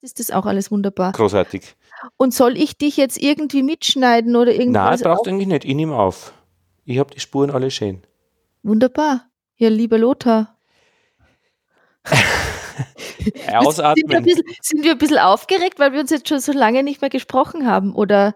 ist das auch alles wunderbar. Großartig. Und soll ich dich jetzt irgendwie mitschneiden oder irgendwas? Nein, brauchst du eigentlich nicht. Ich nehme auf. Ich habe die Spuren alle schön. Wunderbar. Ja, lieber Lothar. Ausatmen. Sind wir, ein bisschen, sind wir ein bisschen aufgeregt, weil wir uns jetzt schon so lange nicht mehr gesprochen haben? Oder?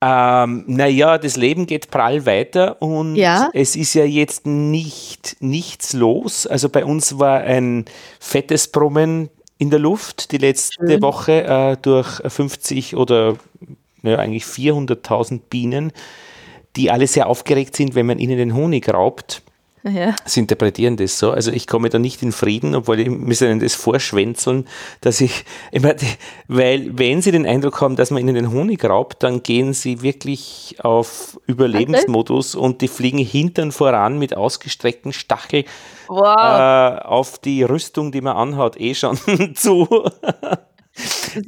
Ähm, naja, das Leben geht prall weiter und Ja. es ist ja jetzt nicht nichts los. Also bei uns war ein fettes Brummen in der Luft die letzte Schön. Woche äh, durch 50 oder naja, eigentlich 400.000 Bienen, die alle sehr aufgeregt sind, wenn man ihnen den Honig raubt. Ja. Sie interpretieren das so. Also ich komme da nicht in Frieden, obwohl ich müssen ihnen das vorschwänzeln, dass ich immer, die- weil wenn sie den Eindruck haben, dass man ihnen den Honig raubt, dann gehen sie wirklich auf Überlebensmodus und die fliegen hintern voran mit ausgestreckten Stachel Wow. äh, auf die Rüstung, die man anhat, eh schon zu.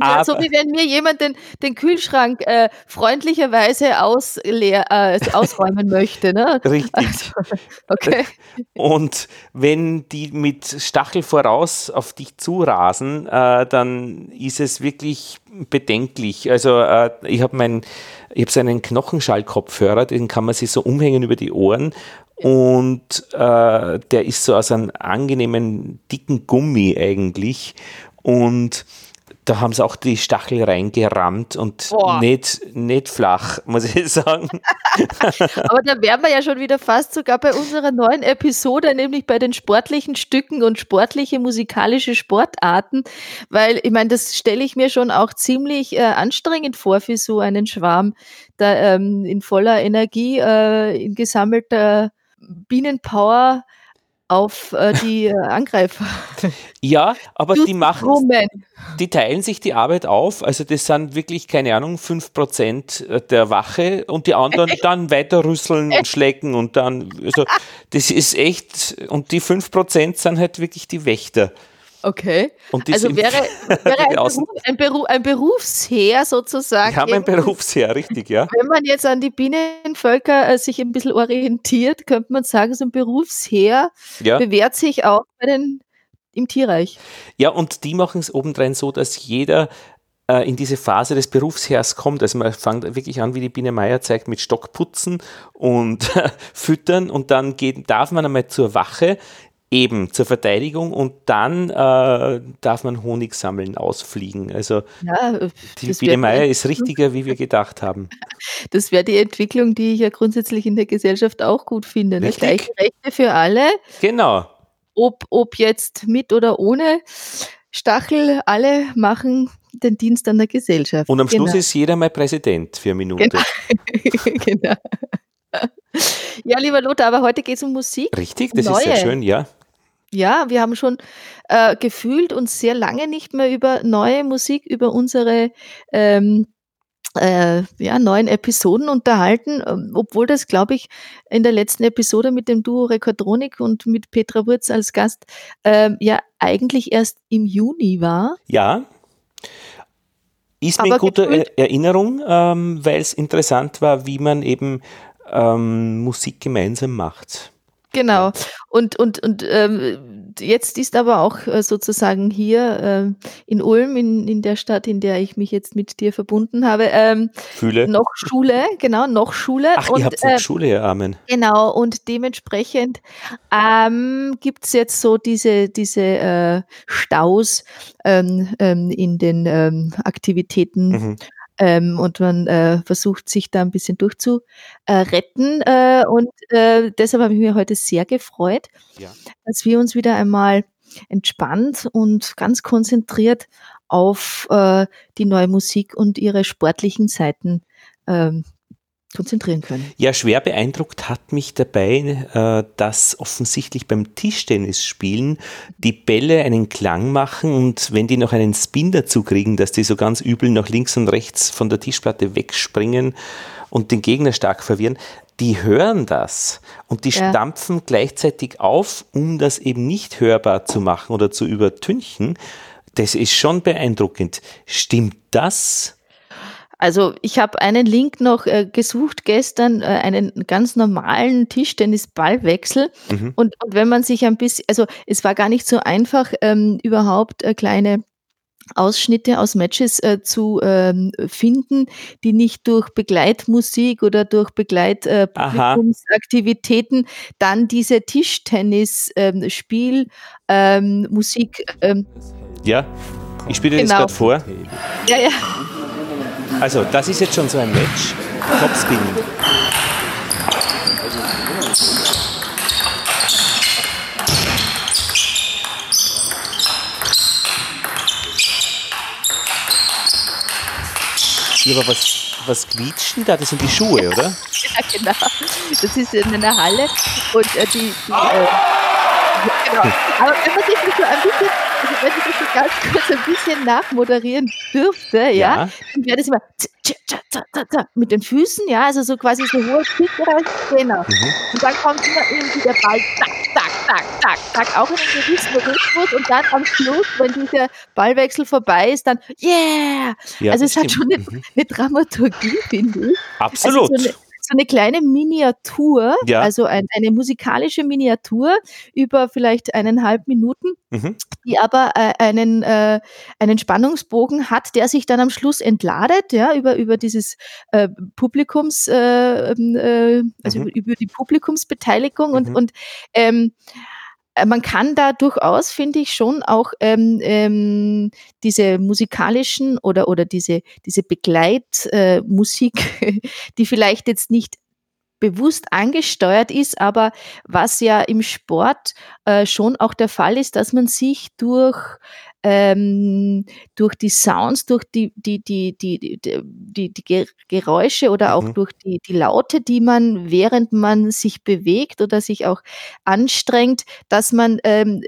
Ja, so wie wenn mir jemand den, den Kühlschrank äh, freundlicherweise ausleer, äh, ausräumen möchte. Ne? Richtig. Okay. Und wenn die mit Stachel voraus auf dich zurasen, äh, dann ist es wirklich bedenklich. Also äh, ich habe mein, ich habe so einen Knochenschallkopfhörer, den kann man sich so umhängen über die Ohren und äh, der ist so aus einem angenehmen dicken Gummi eigentlich und da haben sie auch die Stachel reingerammt und Boah. nicht, nicht flach, muss ich sagen. Aber da wären wir ja schon wieder fast sogar bei unserer neuen Episode, nämlich bei den sportlichen Stücken und sportliche musikalische Sportarten, weil ich meine, das stelle ich mir schon auch ziemlich äh, anstrengend vor für so einen Schwarm, da ähm, in voller Energie, äh, in gesammelter Bienenpower auf äh, die äh, Angreifer. Ja, aber die machen die teilen sich die Arbeit auf. Also das sind wirklich, keine Ahnung, 5% der Wache und die anderen dann weiter rüsseln und schlecken und dann, also das ist echt, und die 5% sind halt wirklich die Wächter. Okay. Und die Also wäre, wäre ein. Beruf, ein, Beruf, ein Berufsheer sozusagen. Die haben ein Berufsheer, richtig, ja. Wenn man jetzt an die Bienenvölker äh, sich ein bisschen orientiert, könnte man sagen, so ein Berufsheer Ja, bewährt sich auch bei den, im Tierreich. ja und die machen es obendrein so, dass jeder äh, in diese Phase des Berufsheers kommt. Also man fängt wirklich an, wie die Biene Meier zeigt, mit Stockputzen und Füttern und dann geht, darf man einmal zur Wache, eben zur Verteidigung und dann äh, darf man Honig sammeln, ausfliegen. Also Ja, die das Biene wäre Meier die, ist richtiger, wie wir gedacht haben. das wär die Entwicklung, die ich ja grundsätzlich in der Gesellschaft auch gut finde. Ne? Gleiche Rechte für alle, Genau. ob, ob jetzt mit oder ohne Stachel, alle machen den Dienst an der Gesellschaft. Und am Schluss Genau. ist jeder mal Präsident für eine Minute. genau. Ja, lieber Lothar, aber heute geht es um Musik. Richtig, das ist sehr schön, ja. Ja, wir haben schon äh, gefühlt uns sehr lange nicht mehr über neue Musik, über unsere ähm, äh, ja, neuen Episoden unterhalten, ähm, obwohl das, glaube ich, in der letzten Episode mit dem Duo Rekordronik und mit Petra Wurz als Gast ähm, ja eigentlich erst im Juni war. Ja. Ist mir gefühlt- Er- Erinnerung, ähm, weil es interessant war, wie man eben ähm, Musik gemeinsam macht. Genau. Und, und, und ähm, jetzt ist aber auch äh, sozusagen hier ähm, in Ulm, in, in der Stadt, in der ich mich jetzt mit dir verbunden habe, ähm, Fühle. noch Schule, genau, noch Schule. Ach, und, ihr habt äh, Schule, ihr Armen. Genau, und dementsprechend ähm, gibt es jetzt so diese, diese äh, Staus ähm, ähm, in den ähm, Aktivitäten Mhm. Ähm, und man äh, versucht sich da ein bisschen durchzuretten. Äh, und äh, deshalb habe ich mich heute sehr gefreut, Ja. dass wir uns wieder einmal entspannt und ganz konzentriert auf äh, die neue Musik und ihre sportlichen Seiten ähm, konzentrieren können. Ja, schwer beeindruckt hat mich dabei, äh, dass offensichtlich beim Tischtennisspielen die Bälle einen Klang machen und wenn die noch einen Spin dazu kriegen, dass die so ganz übel nach links und rechts von der Tischplatte wegspringen und den Gegner stark verwirren, die hören das und die Ja. stampfen gleichzeitig auf, um das eben nicht hörbar zu machen oder zu übertünchen. Das ist schon beeindruckend. Stimmt das? Also ich habe einen Link noch äh, gesucht gestern, äh, einen ganz normalen Tischtennis-Ballwechsel. Mhm. Und, und wenn man sich ein bisschen, also es war gar nicht so einfach, ähm, überhaupt äh, kleine Ausschnitte aus Matches äh, zu ähm, finden, die nicht durch Begleitmusik oder durch Begleitpublikumsaktivitäten äh, dann diese Tischtennis-Spiel ähm, ähm. Ähm, ja, ich spiele genau. das gerade vor. Ja, ja. Also, das ist jetzt schon so ein Match. Topspin. Ja, aber was, was quietscht denn da? Das sind die Schuhe, oder? ja, genau. Das ist in einer Halle und äh, die, die äh, genau. Aber wenn man sich so ein bisschen, also wenn ich das ganz kurz ein bisschen nachmoderieren dürfte, ja, ja dann wäre das immer mit den Füßen, ja, also so quasi so hohe Kickbereich, genau. Mhm. Und dann kommt immer irgendwie der Ball, zack, zack, zack, zack, zack, auch in einem gewissen Rhythmus und dann am Schluss, wenn dieser Ballwechsel vorbei ist, dann yeah! Ja, also es hat schon eine, mhm. eine Dramaturgie, finde ich. Absolut. Also so eine, so eine kleine Miniatur, ja. also ein, eine musikalische Miniatur über vielleicht eineinhalb Minuten, mhm. die aber äh, einen, äh, einen Spannungsbogen hat, der sich dann am Schluss entladet, ja, über, über dieses äh, Publikums, äh, ähm, äh, also mhm. über, über, die Publikumsbeteiligung und, mhm. und ähm, äh, man kann da durchaus, finde ich, schon auch ähm, ähm, diese musikalischen oder, oder diese, diese Begleitmusik, äh, die vielleicht jetzt nicht bewusst angesteuert ist, aber was ja im Sport äh, schon auch der Fall ist, dass man sich durch ähm, durch die Sounds, durch die, die, die, die, die, die, Geräusche oder auch mhm. durch die, die Laute, die man, während man sich bewegt oder sich auch anstrengt, dass man ähm,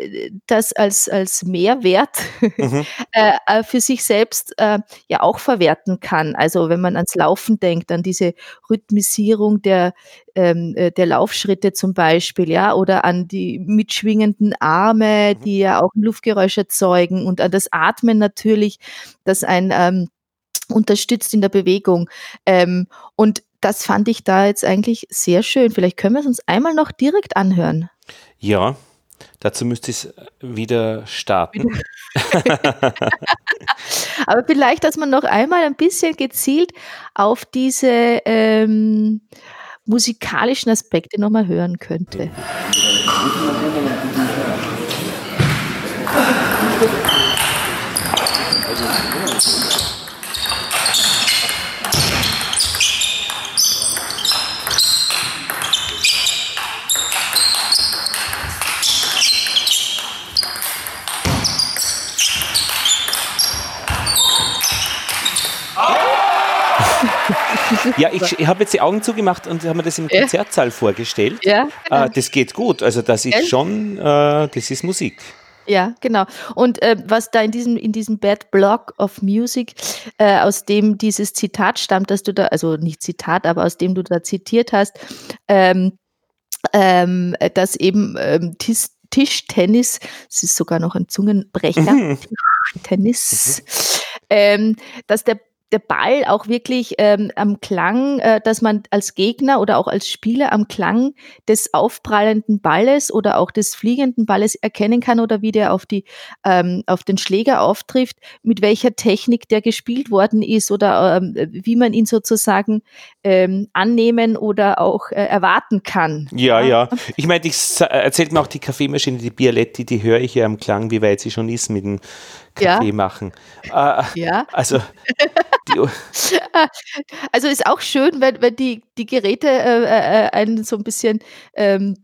das als, als Mehrwert mhm. äh, äh, für sich selbst äh, ja auch verwerten kann. Also wenn man ans Laufen denkt, an diese Rhythmisierung der, ähm, äh, der Laufschritte zum Beispiel, ja, oder an die mitschwingenden Arme, mhm. die ja auch ein Luftgeräusch erzeugen und an das Atmen natürlich, das ein ähm, unterstützt in der Bewegung. Ähm, und das fand ich da jetzt eigentlich sehr schön. Vielleicht können wir es uns einmal noch direkt anhören. Ja, dazu müsste ich es wieder starten. Aber vielleicht, dass man noch einmal ein bisschen gezielt auf diese ähm, musikalischen Aspekte nochmal hören könnte. Ja, ich, ich habe jetzt die Augen zugemacht und habe mir das im ja. Konzertsaal vorgestellt. Ja, genau. äh, das geht gut. Also das ist schon, äh, das ist Musik. Ja, genau. Und äh, was da in diesem, in diesem Bad Block of Music, äh, aus dem dieses Zitat stammt, dass du da, also nicht Zitat, aber aus dem du da zitiert hast, ähm, ähm, dass eben ähm, Tis, Tischtennis, es ist sogar noch ein Zungenbrecher, mhm. Tischtennis, mhm. ähm, dass der der Ball auch wirklich ähm, am Klang, äh, dass man als Gegner oder auch als Spieler am Klang des aufprallenden Balles oder auch des fliegenden Balles erkennen kann oder wie der auf die ähm, auf den Schläger auftrifft, mit welcher Technik der gespielt worden ist oder ähm, wie man ihn sozusagen ähm, annehmen oder auch äh, erwarten kann. Ja, ja. Ich meine, ich erzählt mir auch die Kaffeemaschine, die Bialetti, die höre ich ja am Klang, wie weit sie schon ist mit dem Kaffee ja. machen. Äh, ja. Also, also ist auch schön, wenn, wenn die, die Geräte äh, äh, einen so ein bisschen ähm,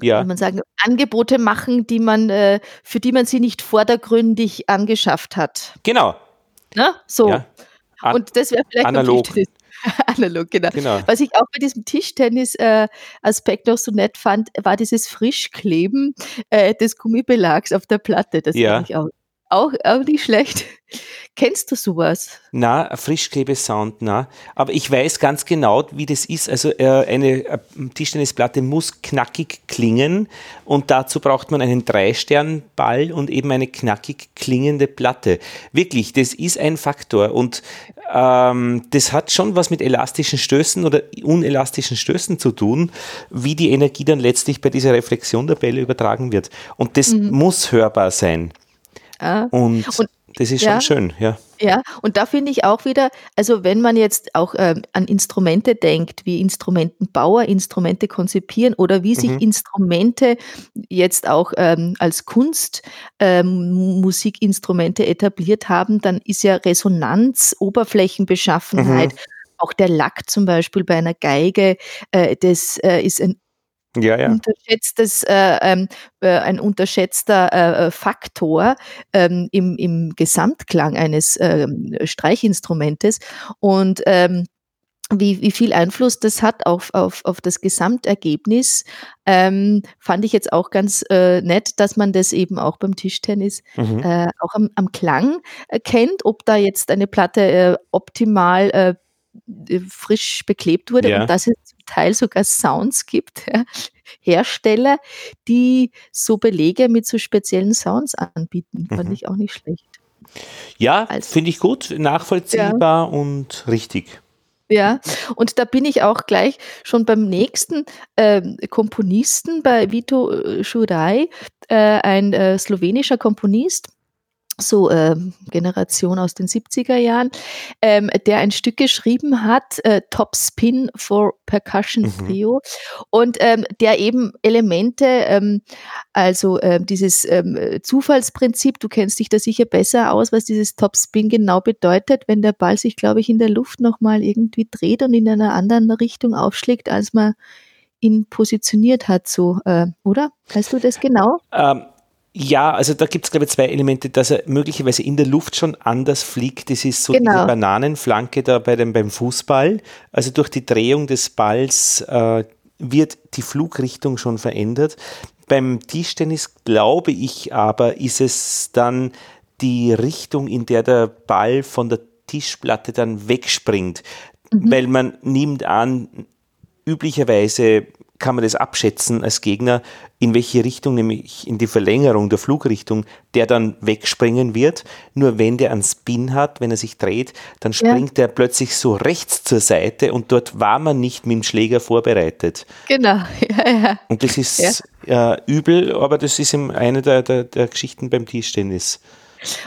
ja. man sagen, Angebote machen, die man, äh, für die man sie nicht vordergründig angeschafft hat. Genau. Na, ne? so. Ja. Und das wäre vielleicht analog. Analog, genau. genau. Was ich auch bei diesem Tischtennis-Aspekt äh, noch so nett fand, war dieses Frischkleben äh, des Gummibelags auf der Platte. Das ja. fand ich auch auch, auch nicht schlecht. Kennst du sowas? Na, Frischklebesound, na. Aber ich weiß ganz genau, wie das ist. Also äh, eine äh, Tischtennisplatte muss knackig klingen und dazu braucht man einen Drei-Stern-Ball und eben eine knackig klingende Platte. Wirklich, das ist ein Faktor und ähm, das hat schon was mit elastischen Stößen oder unelastischen Stößen zu tun, wie die Energie dann letztlich bei dieser Reflexion der Bälle übertragen wird. Und das mhm. muss hörbar sein. Ah. Und, und Das ist schon schön, ja. Ja, und da finde ich auch wieder, also wenn man jetzt auch ähm, an Instrumente denkt, wie Instrumentenbauer Instrumente konzipieren oder wie sich mhm. Instrumente jetzt auch ähm, als Kunstmusikinstrumente ähm, etabliert haben, dann ist ja Resonanz, Oberflächenbeschaffenheit, mhm. auch der Lack zum Beispiel bei einer Geige, äh, das äh, ist ein ja, ja. Unterschätztes, äh, ähm, äh, ein unterschätzter äh, äh, Faktor ähm, im, im Gesamtklang eines ähm, Streichinstrumentes. Und ähm, wie, wie viel Einfluss das hat auf, auf, auf das Gesamtergebnis, ähm, fand ich jetzt auch ganz äh, nett, dass man das eben auch beim Tischtennis mhm. äh, auch am, am Klang erkennt, ob da jetzt eine Platte äh, optimal äh, frisch beklebt wurde ja. und es zum Teil sogar Sounds gibt, ja. Hersteller, die so Belege mit so speziellen Sounds anbieten. Fand mhm. ich auch nicht schlecht. Ja, also, finde ich gut, nachvollziehbar ja. und richtig. Ja, und da bin ich auch gleich schon beim nächsten äh, Komponisten, bei Vito Šuraj, äh, ein äh, slowenischer Komponist, so äh, Generation aus den 70er Jahren, ähm, der ein Stück geschrieben hat, äh, Top Spin for Percussion mhm. Trio, und ähm, der eben Elemente, ähm, also äh, dieses ähm, Zufallsprinzip, du kennst dich da sicher besser aus, was dieses Top Spin genau bedeutet, wenn der Ball sich, glaube ich, in der Luft nochmal irgendwie dreht und in einer anderen Richtung aufschlägt, als man ihn positioniert hat, so, äh, oder? Weißt du das genau? Ähm ja, also da gibt es, glaube ich, zwei Elemente, dass er möglicherweise in der Luft schon anders fliegt. Das ist so genau. diese Bananenflanke da bei dem, beim Fußball. Also durch die Drehung des Balls äh, wird die Flugrichtung schon verändert. Beim Tischtennis, glaube ich aber, ist es dann die Richtung, in der der Ball von der Tischplatte dann wegspringt. Mhm. Weil man nimmt an, üblicherweise kann man das abschätzen als Gegner, in welche Richtung, nämlich in die Verlängerung der Flugrichtung, der dann wegspringen wird. Nur wenn der einen Spin hat, wenn er sich dreht, dann springt ja. er plötzlich so rechts zur Seite und dort war man nicht mit dem Schläger vorbereitet. Genau, ja, ja. Und das ist ja. äh, übel, aber das ist eine der, der, der Geschichten beim Tischtennis.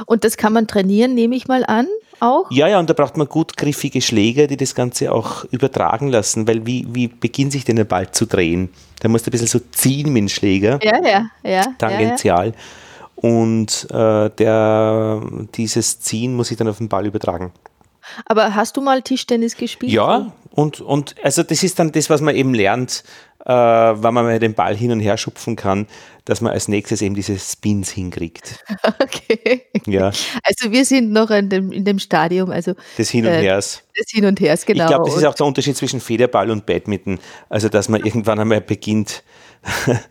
Und das kann man trainieren, nehme ich mal an auch? Ja, ja, und da braucht man gut griffige Schläger, die das Ganze auch übertragen lassen, weil wie, wie beginnt sich denn der Ball zu drehen? Da musst du ein bisschen so ziehen mit dem Schläger. Ja, ja, ja. Tangential. Ja, ja. Und äh, der, dieses Ziehen muss ich dann auf den Ball übertragen. Aber hast du mal Tischtennis gespielt? Ja, und, und also das ist dann das, was man eben lernt, äh, wenn man den Ball hin und her schupfen kann, dass man als nächstes eben diese Spins hinkriegt. Okay. Ja. Also wir sind noch in dem, in dem Stadium, also des Hin und äh, Hers. Des Hin und Hers, genau. Ich glaube, das ist auch der Unterschied zwischen Federball und Badminton. Also dass man irgendwann einmal beginnt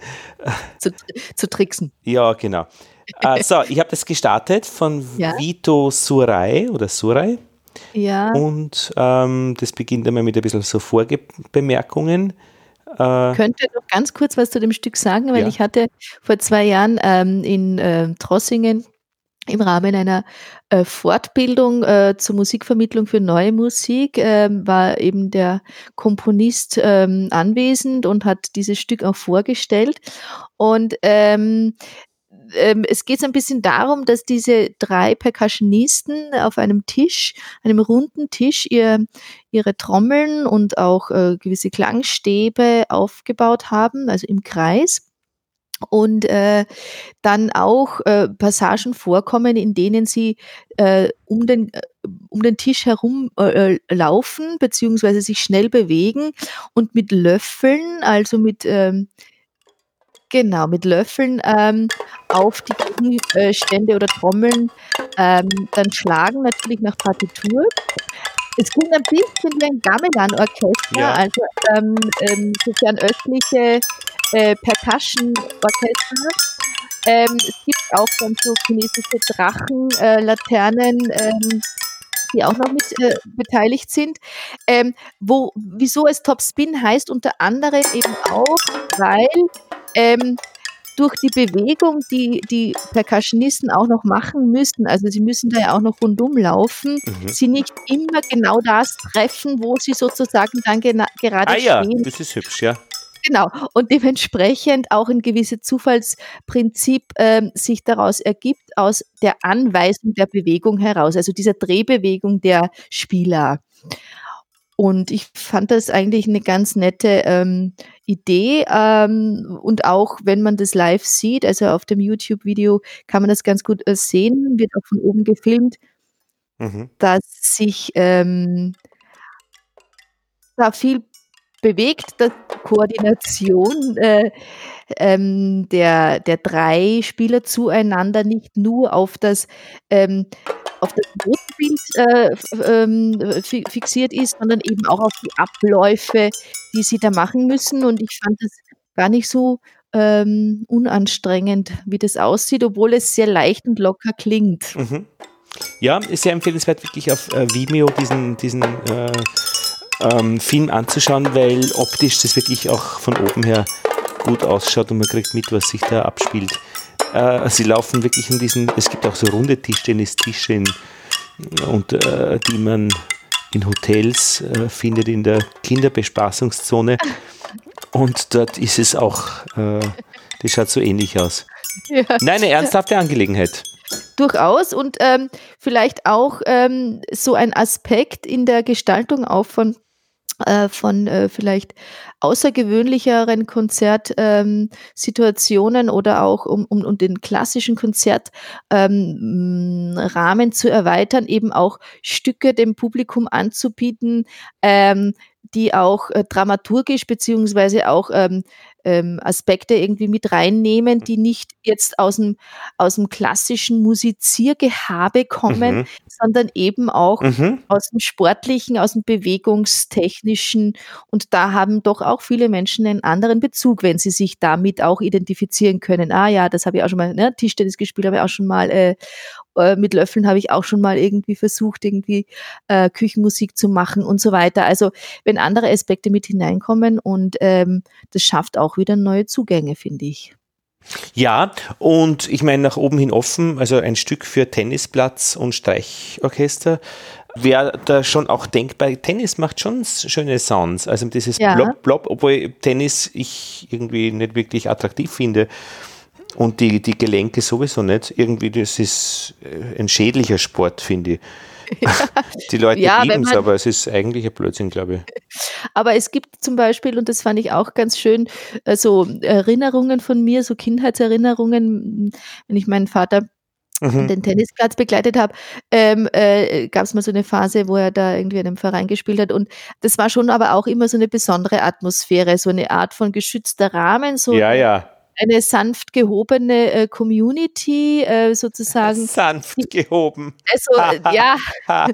zu, zu tricksen. Ja, genau. Uh, so, ich habe das gestartet von ja. Vito Surai oder Surai. Ja. Und ähm, das beginnt einmal mit ein bisschen so Vorbemerkungen. Äh, Könnte noch ganz kurz was zu dem Stück sagen, weil ja. ich hatte vor zwei Jahren ähm, in äh, Trossingen im Rahmen einer äh, Fortbildung äh, zur Musikvermittlung für neue Musik äh, war eben der Komponist ähm, anwesend und hat dieses Stück auch vorgestellt. Und ähm, ähm, es geht ein bisschen darum, dass diese drei Percussionisten auf einem Tisch, einem runden Tisch, ihr, ihre Trommeln und auch äh, gewisse Klangstäbe aufgebaut haben, also im Kreis. Und äh, dann auch äh, Passagen vorkommen, in denen sie äh, um, den, äh, um den Tisch herum äh, äh, laufen beziehungsweise sich schnell bewegen und mit Löffeln, also mit ähm, Genau, mit Löffeln ähm, auf die Gegenstände oder Trommeln ähm, dann schlagen, natürlich nach Partitur. Es klingt ein bisschen wie ein Gamelan-Orchester, ja. also ähm, ähm, sofern östliche äh, Percussion-Orchester. Ähm, es gibt auch dann so chinesische Drachenlaternen, äh, ähm, die auch noch mit äh, beteiligt sind. Ähm, wo, wieso es Top Spin heißt, unter anderem eben auch, weil ähm, durch die Bewegung, die die Percussionisten auch noch machen müssen, also sie müssen da ja auch noch rundum laufen, mhm. sie nicht immer genau das treffen, wo sie sozusagen dann gerade ah, ja, stehen. das ist hübsch, ja. Genau. Und dementsprechend auch ein gewisses Zufallsprinzip ähm, sich daraus ergibt, aus der Anweisung der Bewegung heraus, also dieser Drehbewegung der Spieler. Und ich fand das eigentlich eine ganz nette ähm, Idee. Ähm, und auch wenn man das live sieht, also auf dem YouTube-Video kann man das ganz gut äh, sehen, wird auch von oben gefilmt, mhm. dass sich ähm, da viel bewegt, dass Koordination äh, ähm, der, der drei Spieler zueinander nicht nur auf das ähm, auf das Notenbild äh, ähm, fixiert ist, sondern eben auch auf die Abläufe, die sie da machen müssen. Und ich fand das gar nicht so ähm, unanstrengend, wie das aussieht, obwohl es sehr leicht und locker klingt. Mhm. Ja, ist sehr empfehlenswert, wirklich auf äh, Vimeo diesen, diesen äh, ähm, Film anzuschauen, weil optisch das wirklich auch von oben her gut ausschaut und man kriegt mit, was sich da abspielt. Äh, sie laufen wirklich in diesen, es gibt auch so runde Tischtennistische, und, äh, die man in Hotels äh, findet, in der Kinderbespaßungszone. Und dort ist es auch, äh, das schaut so ähnlich aus. Ja. Nein, eine ernsthafte Angelegenheit. Durchaus und ähm, vielleicht auch ähm, so ein Aspekt in der Gestaltung auch von äh, von äh, vielleicht außergewöhnlicheren Konzertsituationen ähm, oder auch um, um, um den klassischen Konzertrahmen ähm, zu erweitern, eben auch Stücke dem Publikum anzubieten, ähm, die auch äh, dramaturgisch beziehungsweise auch ähm, ähm, Aspekte irgendwie mit reinnehmen, die nicht jetzt aus dem, aus dem klassischen Musiziergehabe kommen, mhm. Sondern eben auch mhm. aus dem sportlichen, aus dem bewegungstechnischen. Und da haben doch auch viele Menschen einen anderen Bezug, wenn sie sich damit auch identifizieren können. Ah ja, das habe ich auch schon mal, ne? Tischtennis gespielt habe ich auch schon mal. Äh, äh, mit Löffeln habe ich auch schon mal irgendwie versucht, irgendwie äh, Küchenmusik zu machen und so weiter. Also wenn andere Aspekte mit hineinkommen und ähm, das schafft auch wieder neue Zugänge, finde ich. Ja, und ich meine, nach oben hin offen, also ein Stück für Tennisplatz und Streichorchester, wäre da schon auch denkbar. Tennis macht schon schöne Sounds. Also dieses ja. Blob, Blob, obwohl Tennis ich irgendwie nicht wirklich attraktiv finde und die, die Gelenke sowieso nicht. Irgendwie, das ist äh, ein schädlicher Sport, finde ich. Die Leute ja, lieben es, aber es ist eigentlich ein Blödsinn, glaube ich. Aber es gibt zum Beispiel, und das fand ich auch ganz schön, äh, so Erinnerungen von mir, so Kindheitserinnerungen, wenn ich meinen Vater mhm. den Tennisplatz begleitet habe, ähm, äh, gab es mal so eine Phase, wo er da irgendwie in einem Verein gespielt hat. Und das war schon aber auch immer so eine besondere Atmosphäre, so eine Art von geschützter Rahmen. So ja, ja eine sanft gehobene äh, Community äh, sozusagen. Sanft gehoben. Also ja,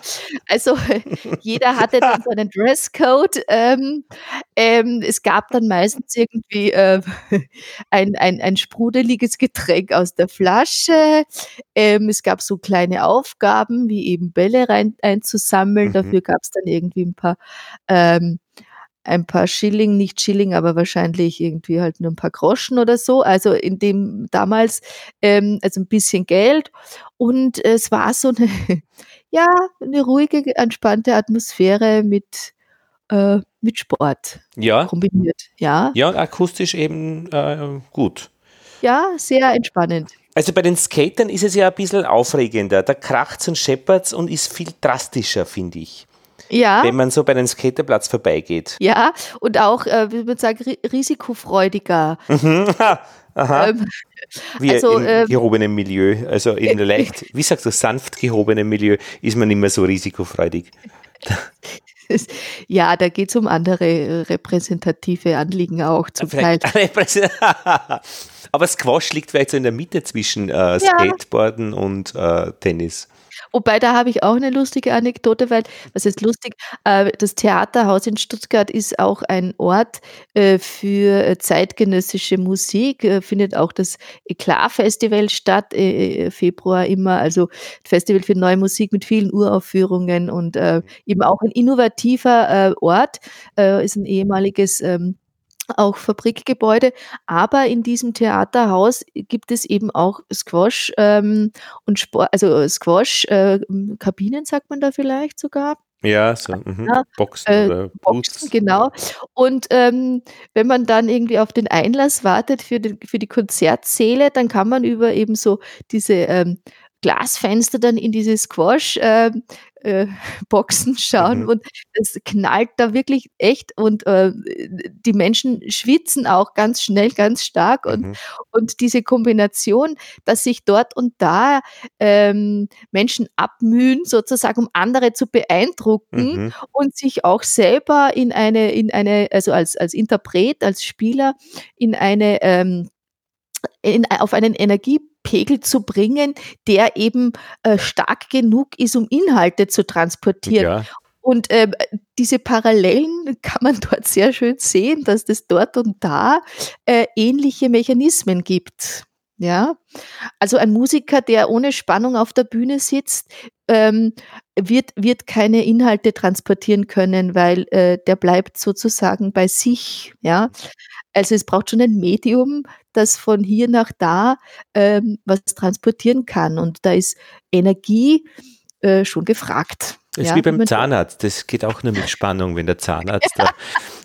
also jeder hatte dann so einen Dresscode. Ähm, ähm, es gab dann meistens irgendwie äh, ein, ein, ein sprudeliges Getränk aus der Flasche. Ähm, es gab so kleine Aufgaben, wie eben Bälle rein einzusammeln. Mhm. Dafür gab es dann irgendwie ein paar ähm, ein paar Schilling, nicht Schilling, aber wahrscheinlich irgendwie halt nur ein paar Groschen oder so. Also in dem damals, ähm, also ein bisschen Geld. Und es war so eine, ja, eine ruhige, entspannte Atmosphäre mit, äh, mit Sport ja. kombiniert. Ja, ja und akustisch eben äh, gut. Ja, sehr entspannend. Also bei den Skatern ist es ja ein bisschen aufregender. Da kracht und scheppert und ist viel drastischer, finde ich. Ja. Wenn man so bei einem Skaterplatz vorbeigeht. Ja, und auch, äh, wie man sagt, risikofreudiger. Mhm. Aha. Ähm, wie also, im ähm, gehobenen Milieu, also in leicht, wie sagst du, sanft gehobenem Milieu ist man immer so risikofreudig. Ja, da geht es um andere äh, repräsentative Anliegen auch zum Teil. Aber Squash liegt vielleicht so in der Mitte zwischen äh, Skateboarden ja. und äh, Tennis. Wobei, da habe ich auch eine lustige Anekdote, weil, was ist lustig, äh, das Theaterhaus in Stuttgart ist auch ein Ort äh, für äh, zeitgenössische Musik, findet auch das Eklat-Festival statt, Februar immer, also Festival für neue Musik mit vielen Uraufführungen und eben auch ein innovativer Ort, ist ein ehemaliges ähm, auch Fabrikgebäude, aber in diesem Theaterhaus gibt es eben auch Squash ähm, und Sport, also Squash, äh, Kabinen sagt man da vielleicht sogar. Ja, so mhm. ja, Boxen äh, oder Boxen, genau. Und ähm, wenn man dann irgendwie auf den Einlass wartet für, den, für die Konzertsäle, dann kann man über eben so diese ähm, Glasfenster dann in diese Squash äh, äh, Boxen schauen mhm. und es knallt da wirklich echt und äh, die Menschen schwitzen auch ganz schnell, ganz stark und, mhm. und diese Kombination, dass sich dort und da ähm, Menschen abmühen, sozusagen, um andere zu beeindrucken mhm. und sich auch selber in eine, in eine, also als, als Interpret, als Spieler in eine ähm, in, auf einen Energie Pegel zu bringen, der eben äh, stark genug ist, um Inhalte zu transportieren. Ja. Und äh, diese Parallelen kann man dort sehr schön sehen, dass es dort und da äh, ähnliche Mechanismen gibt. Ja, also ein Musiker, der ohne Spannung auf der Bühne sitzt, ähm, wird, wird keine Inhalte transportieren können, weil äh, der bleibt sozusagen bei sich. Ja, also es braucht schon ein Medium, das von hier nach da ähm, was transportieren kann. Und da ist Energie äh, schon gefragt. Das ist ja, wie beim Zahnarzt, das geht auch nur mit Spannung, wenn der Zahnarzt da,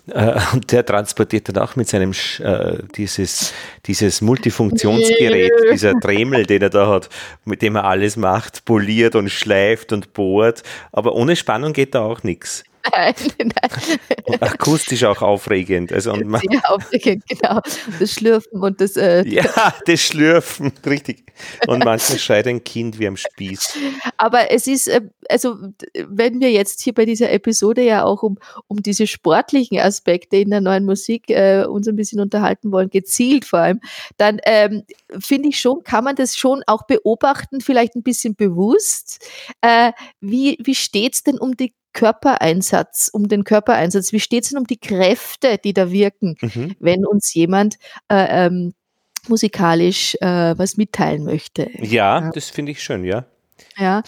äh, und der transportiert dann auch mit seinem äh, dieses, dieses Multifunktionsgerät, dieser Dremel, den er da hat, mit dem er alles macht, poliert und schleift und bohrt, aber ohne Spannung geht da auch nichts. Nein, nein. Und akustisch auch aufregend. Also und man Sehr aufregend, genau. Das Schlürfen und das. Äh, ja, das Schlürfen, richtig. Und manchmal schreit ein Kind wie am Spieß. Aber es ist, äh, also, wenn wir jetzt hier bei dieser Episode ja auch um, um diese sportlichen Aspekte in der neuen Musik äh, uns ein bisschen unterhalten wollen, gezielt vor allem, dann ähm, finde ich schon, kann man das schon auch beobachten, vielleicht ein bisschen bewusst. Äh, wie wie steht es denn um die Körpereinsatz, um den Körpereinsatz. Wie steht es denn um die Kräfte, die da wirken, mhm. wenn uns jemand äh, ähm, musikalisch äh, was mitteilen möchte? Ja, ja. das finde ich schön, ja. Ja,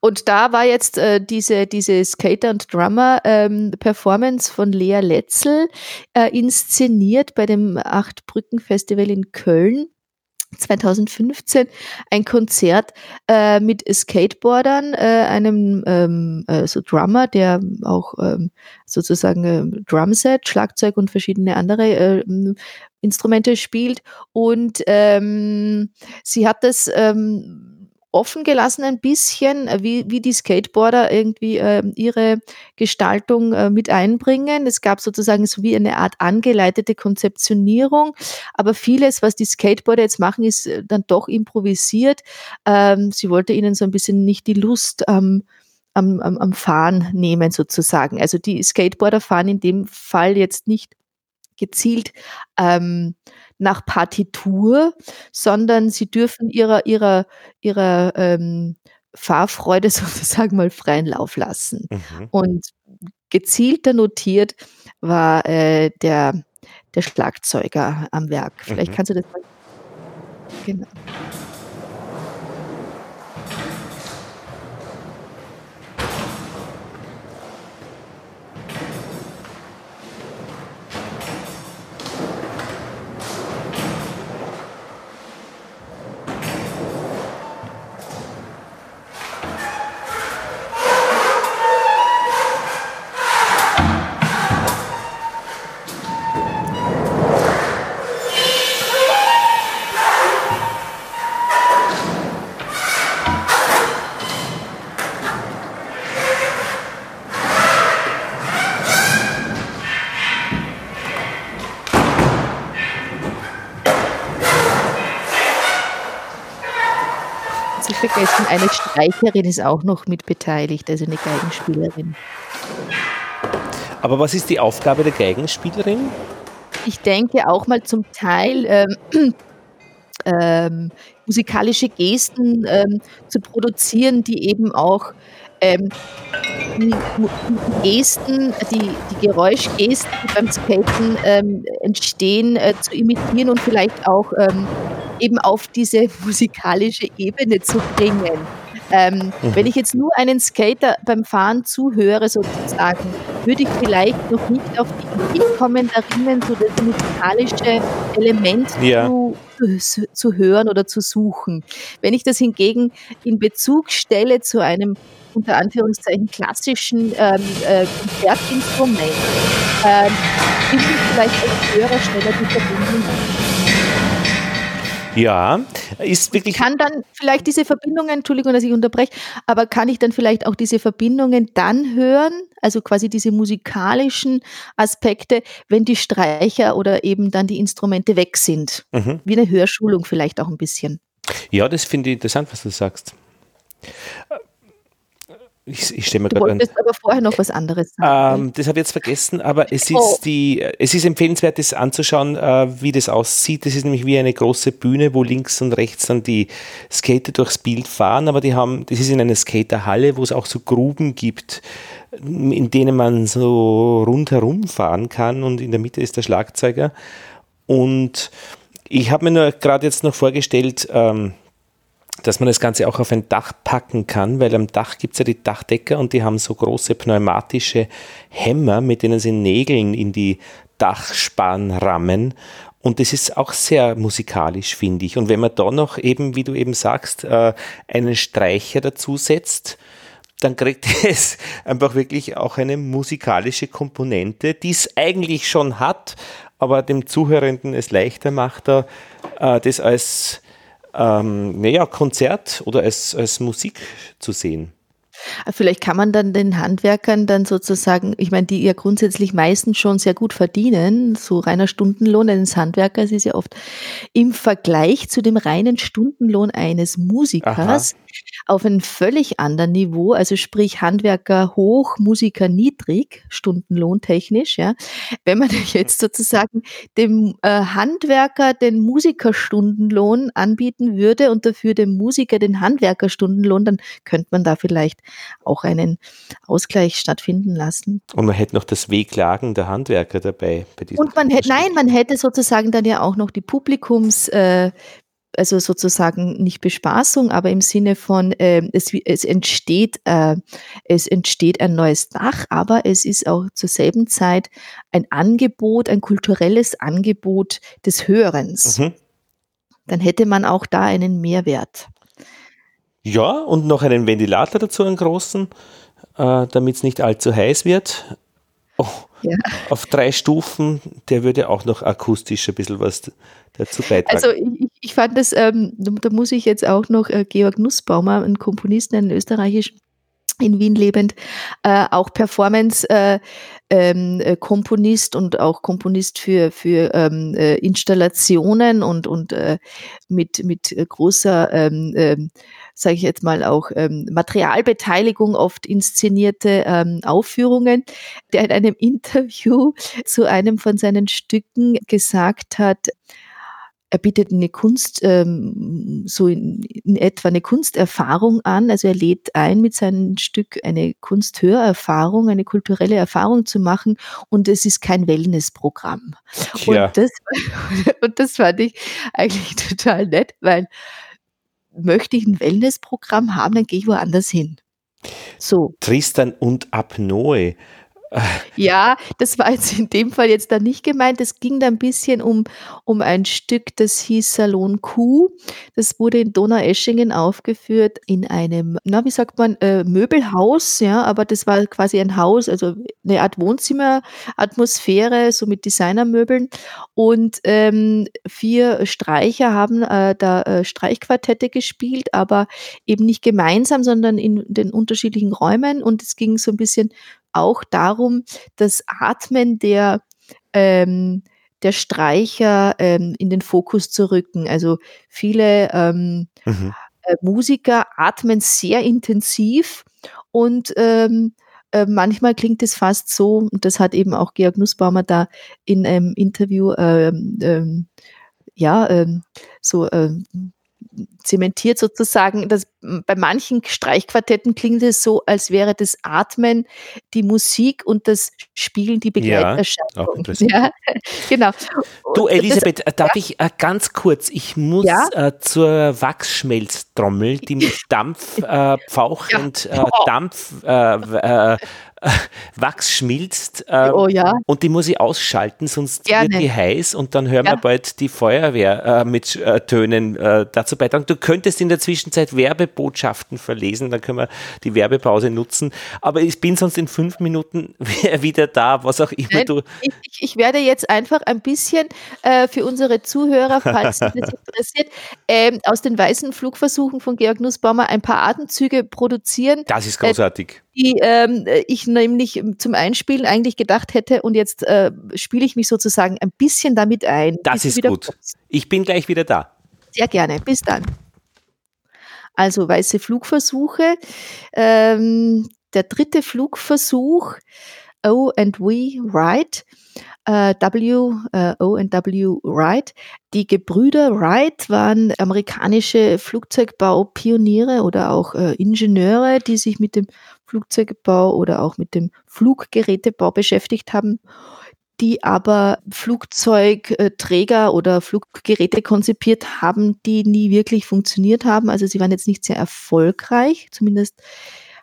und da war jetzt äh, diese, diese Skater und Drummer ähm, Performance von Lea Letzel äh, inszeniert bei dem Acht Brücken Festival in Köln. 2015 ein Konzert äh, mit Skateboardern, äh, einem ähm, äh, so Drummer, der auch ähm, sozusagen äh, Drumset, Schlagzeug und verschiedene andere äh, Instrumente spielt. Und ähm, sie hat das ähm, offen gelassen ein bisschen, äh, wie, wie die Skateboarder irgendwie äh, ihre Gestaltung äh, mit einbringen. Es gab sozusagen so wie eine Art angeleitete Konzeptionierung, aber vieles, was die Skateboarder jetzt machen, ist äh, dann doch improvisiert. Ähm, sie wollte ihnen so ein bisschen nicht die Lust am, am, am, am Fahren nehmen sozusagen. Also die Skateboarder fahren in dem Fall jetzt nicht gezielt ähm, nach Partitur, sondern sie dürfen ihrer, ihrer, ihrer ähm, Fahrfreude sozusagen mal freien Lauf lassen. Mhm. Und gezielter notiert war äh, der, der Schlagzeuger am Werk. Vielleicht mhm. kannst du das mal. Genau. Streicherin ist auch noch mit beteiligt, also eine Geigenspielerin. Aber was ist die Aufgabe der Geigenspielerin? Ich denke auch mal zum Teil ähm, ähm, musikalische Gesten ähm, zu produzieren, die eben auch ähm, die, Gesten, die, die Geräuschgesten, die beim Skaten ähm, entstehen, äh, zu imitieren und vielleicht auch ähm, eben auf diese musikalische Ebene zu bringen. Ähm, mhm. Wenn ich jetzt nur einen Skater beim Fahren zuhöre, sozusagen, würde ich vielleicht noch nicht auf die Idee kommen, darin so das musikalische Element ja. zu zu, zu hören oder zu suchen. Wenn ich das hingegen in Bezug stelle zu einem unter Anführungszeichen klassischen ähm, äh, Konzertinstrument, ähm, finde ich vielleicht als Hörer schneller die Verbindung. Ja, ist wirklich. Kann dann vielleicht diese Verbindungen, Entschuldigung, dass ich unterbreche, aber kann ich dann vielleicht auch diese Verbindungen dann hören, also quasi diese musikalischen Aspekte, wenn die Streicher oder eben dann die Instrumente weg sind? Mhm. Wie eine Hörschulung vielleicht auch ein bisschen. Ja, das finde ich interessant, was du sagst. Ich, ich stelle mir du wolltest aber vorher noch was anderes sagen. Ähm, das habe ich jetzt vergessen, aber es ist, oh. die, es ist empfehlenswert, das anzuschauen, äh, wie das aussieht. Das ist nämlich wie eine große Bühne, wo links und rechts dann die Skater durchs Bild fahren, aber die haben, das ist in einer Skaterhalle, wo es auch so Gruben gibt, in denen man so rundherum fahren kann und in der Mitte ist der Schlagzeuger. Und ich habe mir nur gerade jetzt noch vorgestellt, ähm, dass man das Ganze auch auf ein Dach packen kann, weil am Dach gibt es ja die Dachdecker und die haben so große pneumatische Hämmer, mit denen sie Nägeln in die Dachspan rammen. Und das ist auch sehr musikalisch, finde ich. Und wenn man da noch eben, wie du eben sagst, äh, einen Streicher dazu setzt, dann kriegt es einfach wirklich auch eine musikalische Komponente, die es eigentlich schon hat, aber dem Zuhörenden es leichter macht, äh, das als ähm, naja, Konzert oder als, als Musik zu sehen. Vielleicht kann man dann den Handwerkern dann sozusagen, ich meine, die ja grundsätzlich meistens schon sehr gut verdienen, so reiner Stundenlohn eines Handwerkers ist ja oft im Vergleich zu dem reinen Stundenlohn eines Musikers Aha auf einem völlig anderen Niveau, also sprich Handwerker hoch, Musiker niedrig, stundenlohntechnisch, ja. Wenn man jetzt sozusagen dem äh, Handwerker den Musikerstundenlohn anbieten würde und dafür dem Musiker den Handwerkerstundenlohn, dann könnte man da vielleicht auch einen Ausgleich stattfinden lassen. Und man hätte noch das Wehklagen der Handwerker dabei. Bei und man hätte, nein, man hätte sozusagen dann ja auch noch die Publikums, äh, also sozusagen nicht Bespaßung, aber im Sinne von äh, es, es entsteht äh, es entsteht ein neues Dach, aber es ist auch zur selben Zeit ein Angebot, ein kulturelles Angebot des Hörens. Mhm. Dann hätte man auch da einen Mehrwert. Ja, und noch einen Ventilator dazu, einen großen, äh, damit es nicht allzu heiß wird. Oh, ja. Auf drei Stufen, der würde auch noch akustisch ein bisschen was dazu beitragen. Also ich, ich fand das, ähm, da muss ich jetzt auch noch äh, Georg Nussbaumer, einen Komponisten, einen österreichischen, in Wien lebend, äh, auch Performance äh, ähm, äh, und auch Komponist für, für ähm, äh, Installationen und, und äh, mit, mit großer, ähm, ähm, sage ich jetzt mal auch, ähm, Materialbeteiligung, oft inszenierte ähm, Aufführungen, der in einem Interview zu einem von seinen Stücken gesagt hat, er bietet eine Kunst, ähm, so in, in, etwa eine Kunsterfahrung an. Also er lädt ein, mit seinem Stück eine Kunsthörerfahrung, eine kulturelle Erfahrung zu machen. Und es ist kein Wellnessprogramm. Ja. Und, das, und das fand ich eigentlich total nett, weil möchte ich ein Wellnessprogramm haben, dann gehe ich woanders hin. So. Tristan und Apnoe ja, das war jetzt in dem Fall jetzt da nicht gemeint. Es ging da ein bisschen um, um ein Stück, das hieß Salon Q. Das wurde in Donaueschingen aufgeführt in einem, na, wie sagt man, äh, Möbelhaus, ja, aber das war quasi ein Haus, also eine Art Wohnzimmeratmosphäre, so mit Designermöbeln. Und ähm, vier Streicher haben äh, da äh, Streichquartette gespielt, aber eben nicht gemeinsam, sondern in den unterschiedlichen Räumen. Und es ging so ein bisschen auch darum, das Atmen der, ähm, der Streicher ähm, in den Fokus zu rücken. Also viele ähm, mhm. äh, Musiker atmen sehr intensiv und ähm, äh, manchmal klingt es fast so, und das hat eben auch Georg Nussbaumer da in einem Interview ähm, ähm, ja, so zementiert sozusagen, dass bei manchen Streichquartetten klingt es so, als wäre das Atmen die Musik und das Spielen die Begleiterscheinung. Ja, ja genau. Du, Elisabeth, das, darf ja? ich äh, ganz kurz, ich muss ja? äh, zur Wachsschmelztrommel, die mit Dampf äh, Pfauch und äh, Dampf äh, äh, Wachs schmilzt ähm, oh, ja. und die muss ich ausschalten, sonst Gerne. wird die heiß und dann hören ja. wir bald die Feuerwehr äh, mit äh, Tönen äh, dazu beitragen. Du könntest in der Zwischenzeit Werbebotschaften verlesen, dann können wir die Werbepause nutzen. Aber ich bin sonst in fünf Minuten wieder da, was auch immer Nein, du. Ich, ich, werde jetzt einfach ein bisschen äh, für unsere Zuhörer, falls Sie das interessiert, ähm, aus den weißen Flugversuchen von Georg Nussbaumer ein paar Atemzüge produzieren. Das ist großartig die ähm, ich nämlich zum Einspielen eigentlich gedacht hätte und jetzt äh, spiele ich mich sozusagen ein bisschen damit ein. Das ist gut. Kommst. Ich bin gleich wieder da. Sehr gerne. Bis dann. Also weiße Flugversuche. Ähm, der dritte Flugversuch, O and We Wright äh, W, äh, O und W Wright. Die Gebrüder Wright waren amerikanische Flugzeugbaupioniere oder auch äh, Ingenieure, die sich mit dem Flugzeugbau oder auch mit dem Fluggerätebau beschäftigt haben die aber Flugzeugträger oder Fluggeräte konzipiert haben, die nie wirklich funktioniert haben. Also sie waren jetzt nicht sehr erfolgreich, zumindest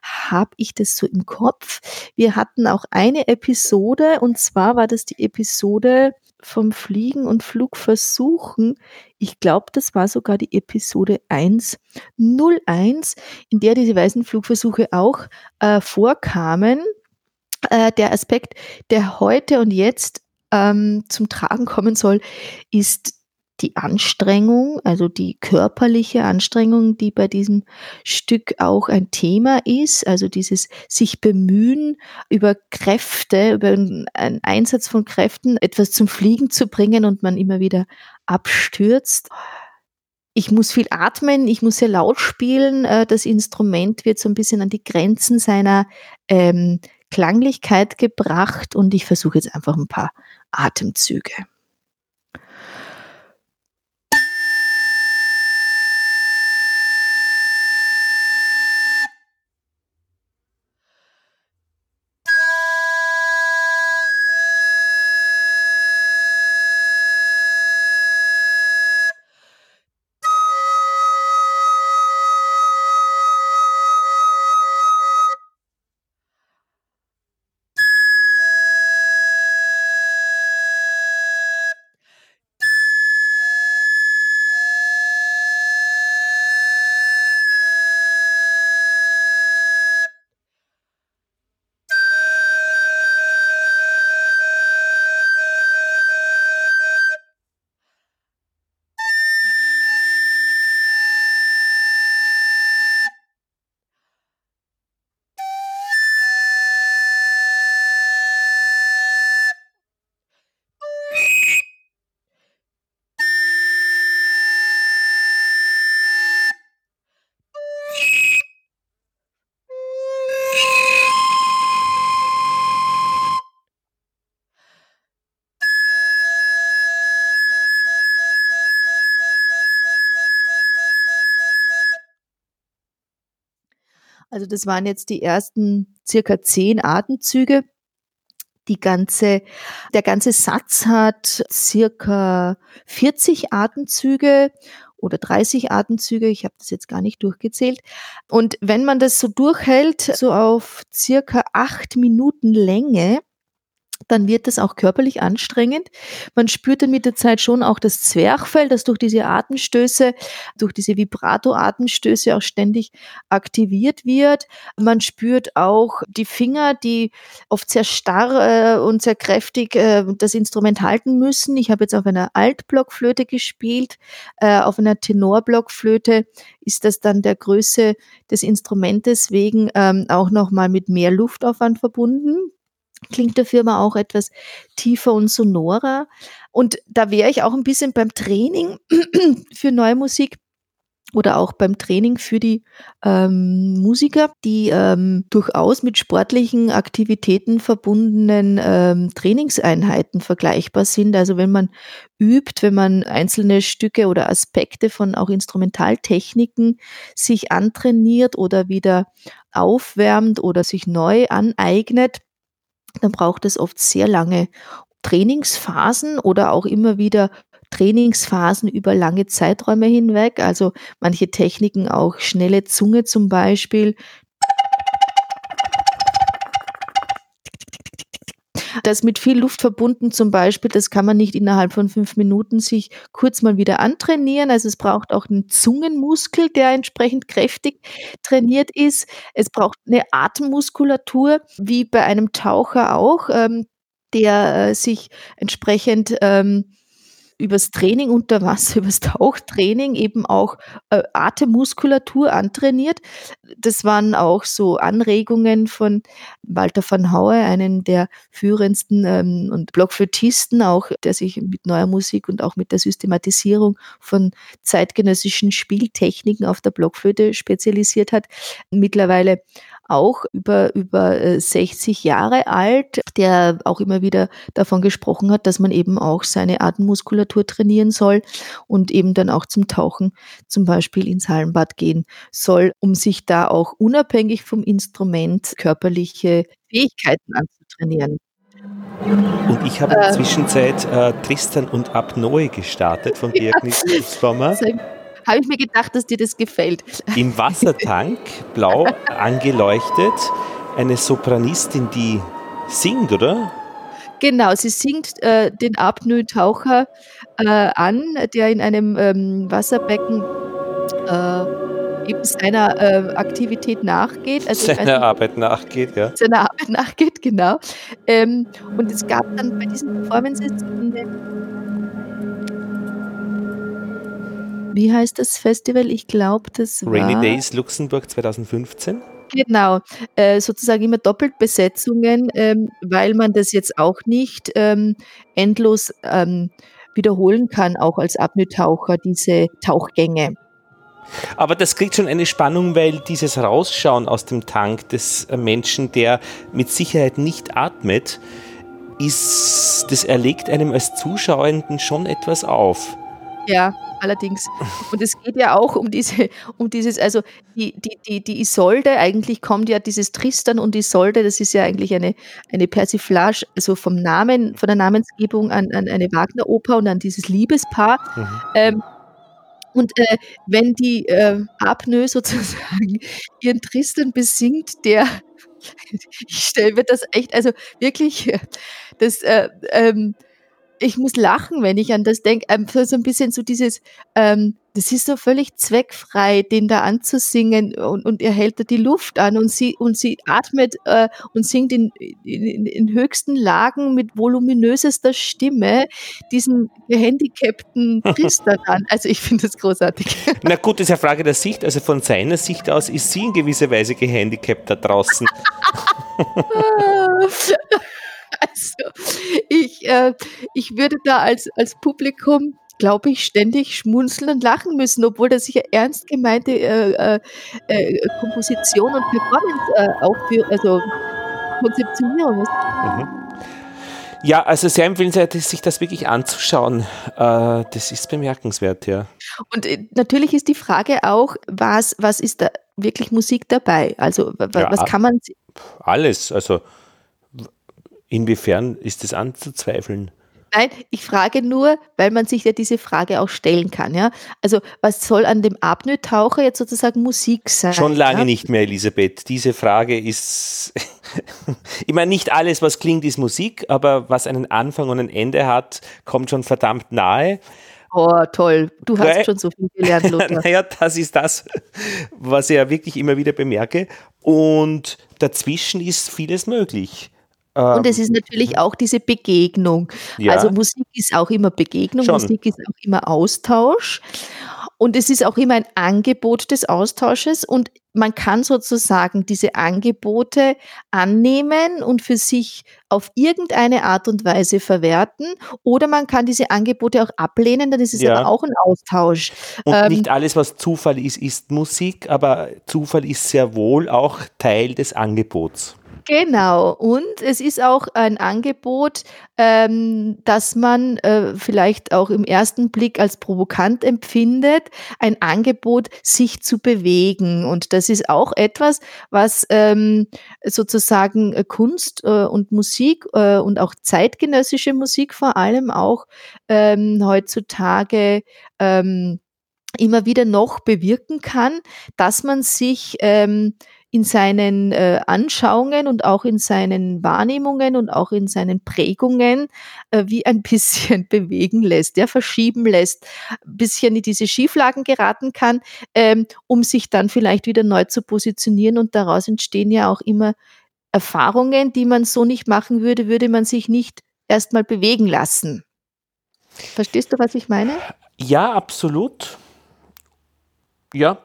habe ich das so im Kopf. Wir hatten auch eine Episode und zwar war das die Episode vom Fliegen und Flugversuchen. Ich glaube, das war sogar die Episode 101, in der diese weißen Flugversuche auch äh, vorkamen. Äh, der Aspekt, der heute und jetzt ähm, zum Tragen kommen soll, ist die Anstrengung, also die körperliche Anstrengung, die bei diesem Stück auch ein Thema ist, also dieses sich bemühen, über Kräfte, über einen Einsatz von Kräften etwas zum Fliegen zu bringen und man immer wieder abstürzt. Ich muss viel atmen, ich muss sehr laut spielen. Äh, das Instrument wird so ein bisschen an die Grenzen seiner ähm, Klanglichkeit gebracht und ich versuche jetzt einfach ein paar Atemzüge. Also das waren jetzt die ersten circa zehn Atemzüge. Die ganze, der ganze Satz hat circa 40 Atemzüge oder 30 Atemzüge. Ich habe das jetzt gar nicht durchgezählt. Und wenn man das so durchhält, so auf circa acht Minuten Länge, dann wird das auch körperlich anstrengend. Man spürt dann mit der Zeit schon auch das Zwerchfell, das durch diese Atemstöße, durch diese Vibrato-Atemstöße auch ständig aktiviert wird. Man spürt auch die Finger, die oft sehr starr äh, und sehr kräftig äh, das Instrument halten müssen. Ich habe jetzt auf einer Altblockflöte gespielt, äh, auf einer Tenorblockflöte ist das dann der Größe des Instrumentes wegen ähm, auch nochmal mit mehr Luftaufwand verbunden klingt der Firma auch etwas tiefer und sonorer. Und da wäre ich auch ein bisschen beim Training für neue Musik oder auch beim Training für die ähm, Musiker, die ähm, durchaus mit sportlichen Aktivitäten verbundenen ähm, Trainingseinheiten vergleichbar sind. Also wenn man übt, wenn man einzelne Stücke oder Aspekte von auch Instrumentaltechniken sich antrainiert oder wieder aufwärmt oder sich neu aneignet, dann braucht es oft sehr lange Trainingsphasen oder auch immer wieder Trainingsphasen über lange Zeiträume hinweg. Also manche Techniken, auch schnelle Zunge zum Beispiel. Das mit viel Luft verbunden zum Beispiel, das kann man nicht innerhalb von fünf Minuten sich kurz mal wieder antrainieren. Also es braucht auch einen Zungenmuskel, der entsprechend kräftig trainiert ist. Es braucht eine Atemmuskulatur, wie bei einem Taucher auch, ähm, der äh, sich entsprechend ähm, übers Training unter Wasser, übers Tauchtraining eben auch äh, Atemmuskulatur antrainiert. Das waren auch so Anregungen von Walter van Haue, einem der führendsten ähm, und Blockflötisten auch, der sich mit neuer Musik und auch mit der Systematisierung von zeitgenössischen Spieltechniken auf der Blockflöte spezialisiert hat. Mittlerweile auch über, über 60 äh, Jahre alt, der auch immer wieder davon gesprochen hat, dass man eben auch seine Atemmuskulatur trainieren soll und eben dann auch zum Tauchen zum Beispiel ins Hallenbad gehen soll, um sich da auch unabhängig vom Instrument körperliche Fähigkeiten anzutrainieren. Und ich habe in der ähm. Zwischenzeit äh, Tristan und Apnoe gestartet von Georg Sommer habe ich mir gedacht, dass dir das gefällt. Im Wassertank, blau angeleuchtet, eine Sopranistin, die singt, oder? Genau, sie singt äh, den Apnoe-Taucher äh, an, der in einem ähm, Wasserbecken äh, eben seiner äh, Aktivität nachgeht. Also seiner Arbeit nachgeht, ja. Seiner Arbeit nachgeht, genau. Ähm, und es gab dann bei diesen Performances eine wie heißt das Festival? Ich glaube, das war. Rainy Days Luxemburg 2015. Genau, äh, sozusagen immer Doppeltbesetzungen, ähm, weil man das jetzt auch nicht ähm, endlos ähm, wiederholen kann, auch als Apnoe-Taucher, diese Tauchgänge. Aber das kriegt schon eine Spannung, weil dieses Rausschauen aus dem Tank des äh, Menschen, der mit Sicherheit nicht atmet, ist, das erlegt einem als Zuschauenden schon etwas auf. Ja, allerdings. Und es geht ja auch um diese, um dieses, also die, die, die, die Isolde, eigentlich kommt ja dieses Tristan und Isolde, das ist ja eigentlich eine, eine Persiflage, also vom Namen, von der Namensgebung an, an eine Wagner-Oper und an dieses Liebespaar. Mhm. Ähm, und äh, wenn die äh, Apnoe sozusagen ihren Tristan besingt, der, ich stelle mir das echt, also wirklich, das, äh, ähm, ich muss lachen, wenn ich an das denke. Einfach so ein bisschen so dieses, ähm, das ist so völlig zweckfrei, den da anzusingen und, und er hält da die Luft an und sie, und sie atmet äh, und singt in, in, in höchsten Lagen mit voluminösester Stimme diesen gehandicapten Priester an. Also ich finde das großartig. Na gut, das ist ja Frage der Sicht. Also von seiner Sicht aus ist sie in gewisser Weise gehandicapt da draußen. Also ich, äh, ich würde da als, als Publikum glaube ich, ständig schmunzeln und lachen müssen, obwohl das sicher ernst gemeinte äh, äh, äh Komposition und Performance äh, auch für, also Konzeptionierung ist. Mhm. Ja, also sehr empfehlenswert ist, sich das wirklich anzuschauen. Äh, das ist bemerkenswert, ja. Und äh, natürlich ist die Frage auch, was, was ist da wirklich Musik dabei? Also was ja, kann man... Alles, also Inwiefern ist das anzuzweifeln? Nein, ich frage nur, weil man sich ja diese Frage auch stellen kann. Ja? Also was soll an dem Apnoe-Taucher jetzt sozusagen Musik sein? Schon lange ja? nicht mehr, Elisabeth. Diese Frage ist, ich meine, nicht alles, was klingt, ist Musik, aber was einen Anfang und ein Ende hat, kommt schon verdammt nahe. Oh, toll. Du hast Weil, schon so viel gelernt, Lothar. naja, das ist das, was ich ja wirklich immer wieder bemerke. Und dazwischen ist vieles möglich. Und es ähm, ist natürlich auch diese Begegnung. Ja. Also Musik ist auch immer Begegnung, Schon. Musik ist auch immer Austausch. und es ist auch immer ein Angebot des Austausches und man kann sozusagen diese Angebote annehmen und für sich auf irgendeine Art und Weise verwerten oder man kann diese Angebote auch ablehnen, dann ist es ja. aber auch ein Austausch. Und ähm, nicht alles, was Zufall ist, ist Musik, aber Zufall ist sehr wohl auch Teil des Angebots. Genau. Und es ist auch ein Angebot, ähm, das man äh, vielleicht auch im ersten Blick als provokant empfindet, ein Angebot, sich zu bewegen. Und das ist auch etwas, was ähm, sozusagen äh, Kunst äh, und Musik äh, und auch zeitgenössische Musik vor allem auch ähm, heutzutage ähm, immer wieder noch bewirken kann, dass man sich ähm, in seinen äh, Anschauungen und auch in seinen Wahrnehmungen und auch in seinen Prägungen äh, wie ein bisschen bewegen lässt, der verschieben lässt, ein bisschen in diese Schieflagen geraten kann, ähm, um sich dann vielleicht wieder neu zu positionieren und daraus entstehen ja auch immer Erfahrungen, die man so nicht machen würde, würde man sich nicht erstmal bewegen lassen. Verstehst du, was ich meine? Ja, absolut. Ja,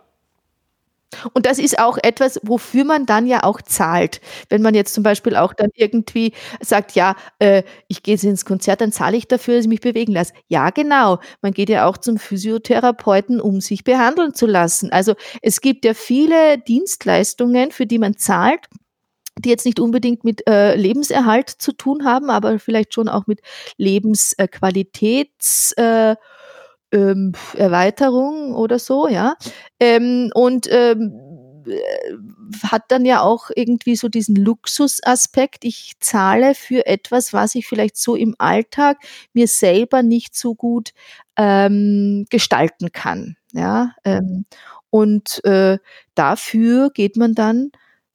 und das ist auch etwas, wofür man dann ja auch zahlt. Wenn man jetzt zum Beispiel auch dann irgendwie sagt, ja, äh, ich gehe jetzt ins Konzert, dann zahle ich dafür, dass ich mich bewegen lasse. Ja, genau. Man geht ja auch zum Physiotherapeuten, um sich behandeln zu lassen. Also es gibt ja viele Dienstleistungen, für die man zahlt die jetzt nicht unbedingt mit äh, Lebenserhalt zu tun haben, aber vielleicht schon auch mit Lebensqualitäts äh, ähm, Erweiterung oder so, ja. Ähm, und ähm, äh, hat dann ja auch irgendwie so diesen Luxusaspekt. Ich zahle für etwas, was ich vielleicht so im Alltag mir selber nicht so gut ähm, gestalten kann. Ja, ähm, und äh, dafür geht man dann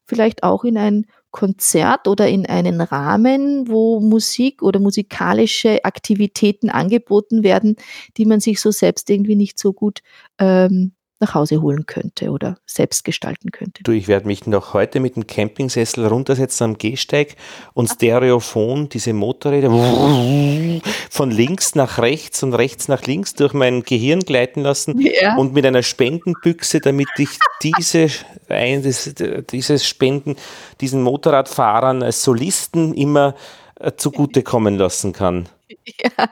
vielleicht auch in ein Konzert oder in einen Rahmen, wo Musik oder musikalische Aktivitäten angeboten werden, die man sich so selbst irgendwie nicht so gut ähm, nach Hause holen könnte oder selbst gestalten könnte. Du, ich werde mich noch heute mit dem Campingsessel runtersetzen am Gehsteig und Stereophon, diese Motorräder von links nach rechts und rechts nach links durch mein Gehirn gleiten lassen ja. und mit einer Spendenbüchse, damit ich diese, dieses Spenden, diesen Motorradfahrern als Solisten immer äh, zugutekommen lassen kann. Ja,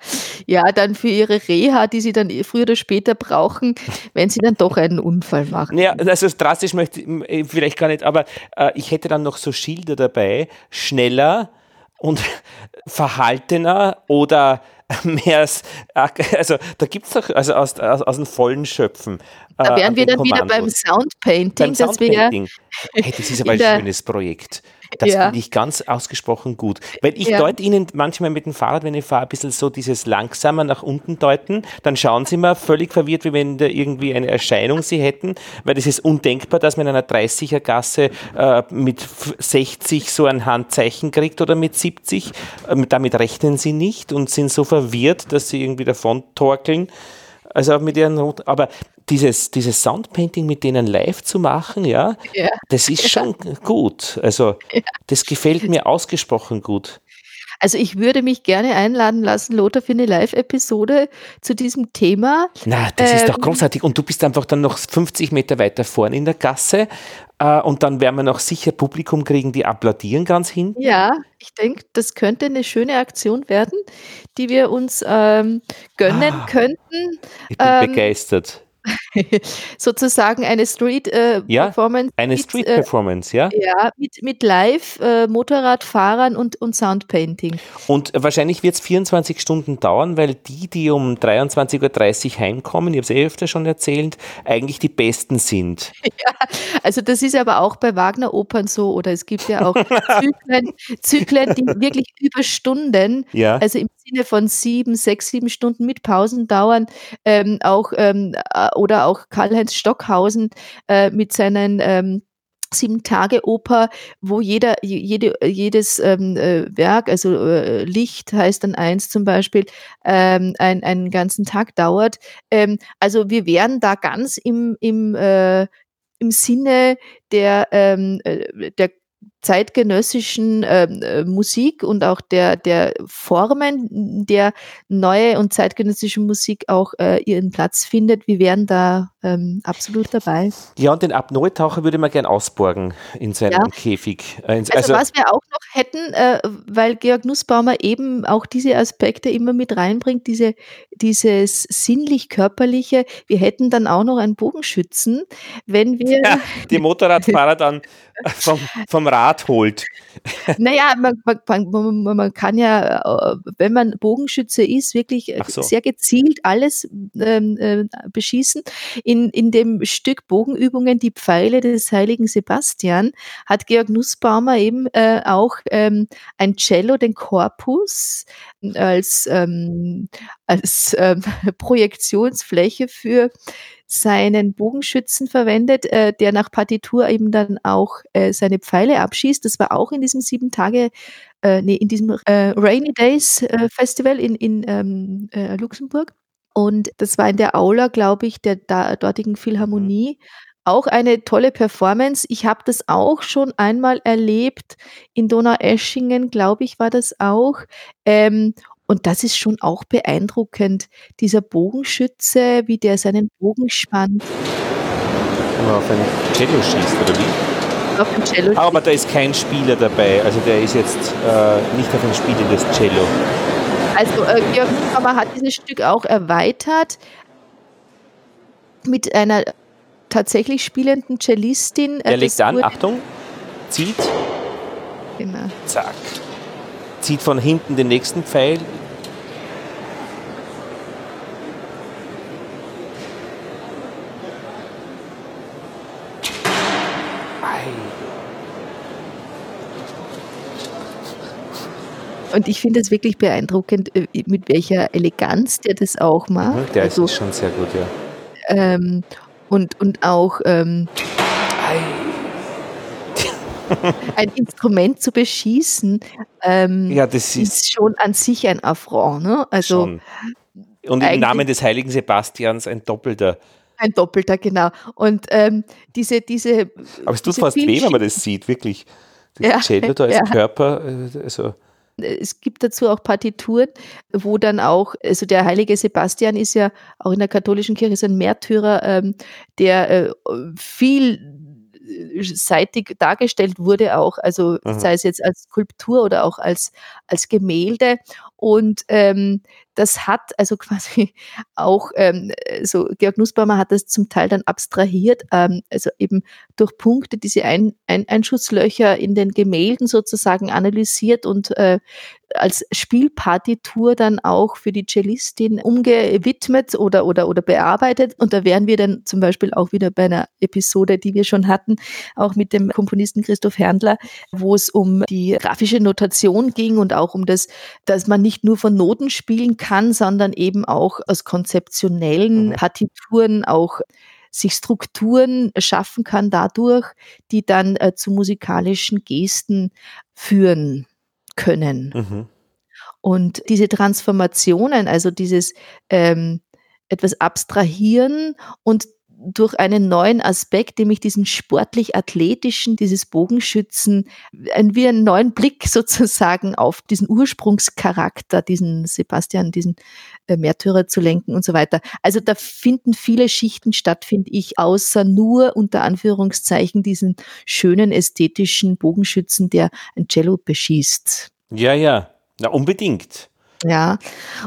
ja, dann für ihre Reha, die sie dann früher oder später brauchen, wenn sie dann doch einen Unfall machen. Ja, also drastisch möchte ich äh, vielleicht gar nicht, aber äh, ich hätte dann noch so Schilder dabei, schneller und verhaltener oder mehr, also da gibt es doch, also aus, aus, aus dem vollen Schöpfen. Da wären äh, wir dann Kommandos. wieder beim Soundpainting. Beim Soundpainting. hey, das ist aber ein schönes Projekt. Das ja. finde ich ganz ausgesprochen gut. Weil ich ja. deute Ihnen manchmal mit dem Fahrrad, wenn ich fahre, ein bisschen so dieses langsamer nach unten deuten, dann schauen Sie mal völlig verwirrt, wie wenn da irgendwie eine Erscheinung Sie hätten, weil das ist undenkbar, dass man in einer 30er Gasse äh, mit 60 so ein Handzeichen kriegt oder mit 70. Ähm, damit rechnen Sie nicht und sind so verwirrt, dass Sie irgendwie davon torkeln. Also mit ihren Not aber dieses, dieses Soundpainting mit denen live zu machen, ja, ja. das ist schon gut. Also ja. das gefällt mir ausgesprochen gut. Also ich würde mich gerne einladen lassen, Lothar, für eine Live-Episode zu diesem Thema. Na, das ähm, ist doch ähm, großartig. Und du bist einfach dann noch 50 Meter weiter vorne in der Gasse äh, und dann werden wir noch sicher Publikum kriegen, die applaudieren ganz hinten. Ja, ich denke, das könnte eine schöeine Aktion werden, die wir uns ähm, gönnen ah, könnten. Ich bin ähm, begeistert. sozusagen eine Street-Performance. Äh, ja, eine Street-Performance, äh, ja. Ja, mit, mit Live-Motorradfahrern äh, und, und Soundpainting. Und wahrscheinlich wird es 24 Stunden dauern, weil die, die um 23.30 Uhr heimkommen, ich habe es eh öfter schon erzählt, eigentlich die Besten sind. Ja, also das ist aber auch bei Wagner-Opern so, oder es gibt ja auch Zyklen, Zyklen die wirklich über Stunden, ja. also im Sinne von sieben, sechs, sieben Stunden mit Pausen dauern, ähm, auch ähm, oder auch Karl-Heinz Stockhausen äh, mit seinen ähm, sieben Tage Oper, wo jeder jede, jedes ähm, äh, Werk, also äh, Licht heißt dann eins zum Beispiel, ähm, ein, einen ganzen Tag dauert. Ähm, also wir wären da ganz im im äh, im Sinne der ähm, äh, der zeitgenössischen ähm, äh, Musik und auch der, der Formen, der neue und zeitgenössische Musik auch äh, ihren Platz findet. Wir wären da ähm, absolut dabei. Ja, und den Apnoe-Taucher würde man gern ausborgen in seinem ja. Käfig. Äh, also, also, was wir auch noch hätten, äh, weil Georg Nussbaumer eben auch diese Aspekte immer mit reinbringt, diese, dieses sinnlich-körperliche, wir hätten dann auch noch einen Bogenschützen, wenn wir... Ja, die Motorradfahrer dann vom, vom Rad holt. Naja, man, man, man, man, kann ja, äh, wenn man Bogenschütze ist, wirklich äh, so. sehr gezielt alles ähm, äh, beschießen. In, in dem Stück Bogenübungen, die Pfeile des heiligen Sebastian, hat Georg Nussbaumer eben äh, auch ähm, ein Cello, den Korpus, als, ähm, als ähm, Projektionsfläche für seinen Bogenschützen verwendet, äh, der nach Partitur eben dann auch äh, seine Pfeile abschießt. Das war auch in diesem sieben Tage, äh, nee, in diesem äh, Rainy Days äh, Festival in, in ähm, äh, Luxemburg. Und das war in der Aula, glaube ich, der da, dortigen Philharmonie. Auch eine tolle Performance. Ich habe das auch schon einmal erlebt. In Donaueschingen, glaube ich, war das auch. Ähm, und das ist schon auch beeindruckend. Dieser Bogenschütze, wie der seinen Bogen spannt. Wenn auf ein Cello schießt, oder wie? Auf ein Cello Aber da ist kein Spieler dabei. Also der ist jetzt äh, nicht auf ein spielendes Cello. Also äh, Georg Hammer hat dieses Stück auch erweitert mit einer tatsächlich spielenden Cellistin. Der legt an, Achtung, zieht. Genau. Zack. Zieht von hinten den nächsten Pfeil, Und ich finde es wirklich beeindruckend, äh, mit welcher Eleganz der das auch macht. Mhm, der also, ist schon sehr gut, ja. Ähm, und, und auch ähm, ein Instrument zu beschießen, ähm, ja, das ist, ist, schon an sich ein Affront. Ne? Also, schon. Und im Namen des heiligen Sebastians ein Doppelter. Ein Doppelter, genau. Und ähm, diese, diese. Aber es tut fast weh, wenn man das sieht, wirklich. Das ja, Cello da als ja. Körper. Äh, also es gibt dazu auch Partituren, wo dann auch, also der heilige Sebastian ist ja auch in der katholischen Kirche so ein Märtyrer, ähm, der äh, viel seitig dargestellt wurde auch, also Aha. sei es jetzt als Skulptur oder auch als, als Gemälde. Und ähm, das hat also quasi auch, ähm, so Georg Nussbaumer hat das zum Teil dann abstrahiert, ähm, also eben durch Punkte diese Ein Ein Einschusslöcher in den Gemälden sozusagen analysiert und äh, als Spielpartitur dann auch für die Cellistin umgewidmet oder, oder, oder bearbeitet. Und da wären wir dann zum Beispiel auch wieder bei einer Episode, die wir schon hatten, auch mit dem Komponisten Christoph Herndler, wo es um die grafische Notation ging und auch um das, dass man nicht nur von Noten spielen kann, sondern eben auch aus konzeptionellen mhm. Partituren auch sich Strukturen schaffen kann dadurch, die dann äh, zu musikalischen Gesten führen können. Mhm. Und diese Transformationen, also dieses ähm, etwas abstrahieren und durch einen neuen Aspekt, nämlich diesen sportlich-athletischen, dieses Bogenschützen, wie einen neuen Blick sozusagen auf diesen Ursprungscharakter, diesen Sebastian, diesen äh, Märtyrer zu lenken und so weiter. Also da finden viele Schichten statt, finde ich, außer nur unter Anführungszeichen diesen schönen ästhetischen Bogenschützen, der ein Cello beschießt. Ja, ja, na unbedingt. Ja,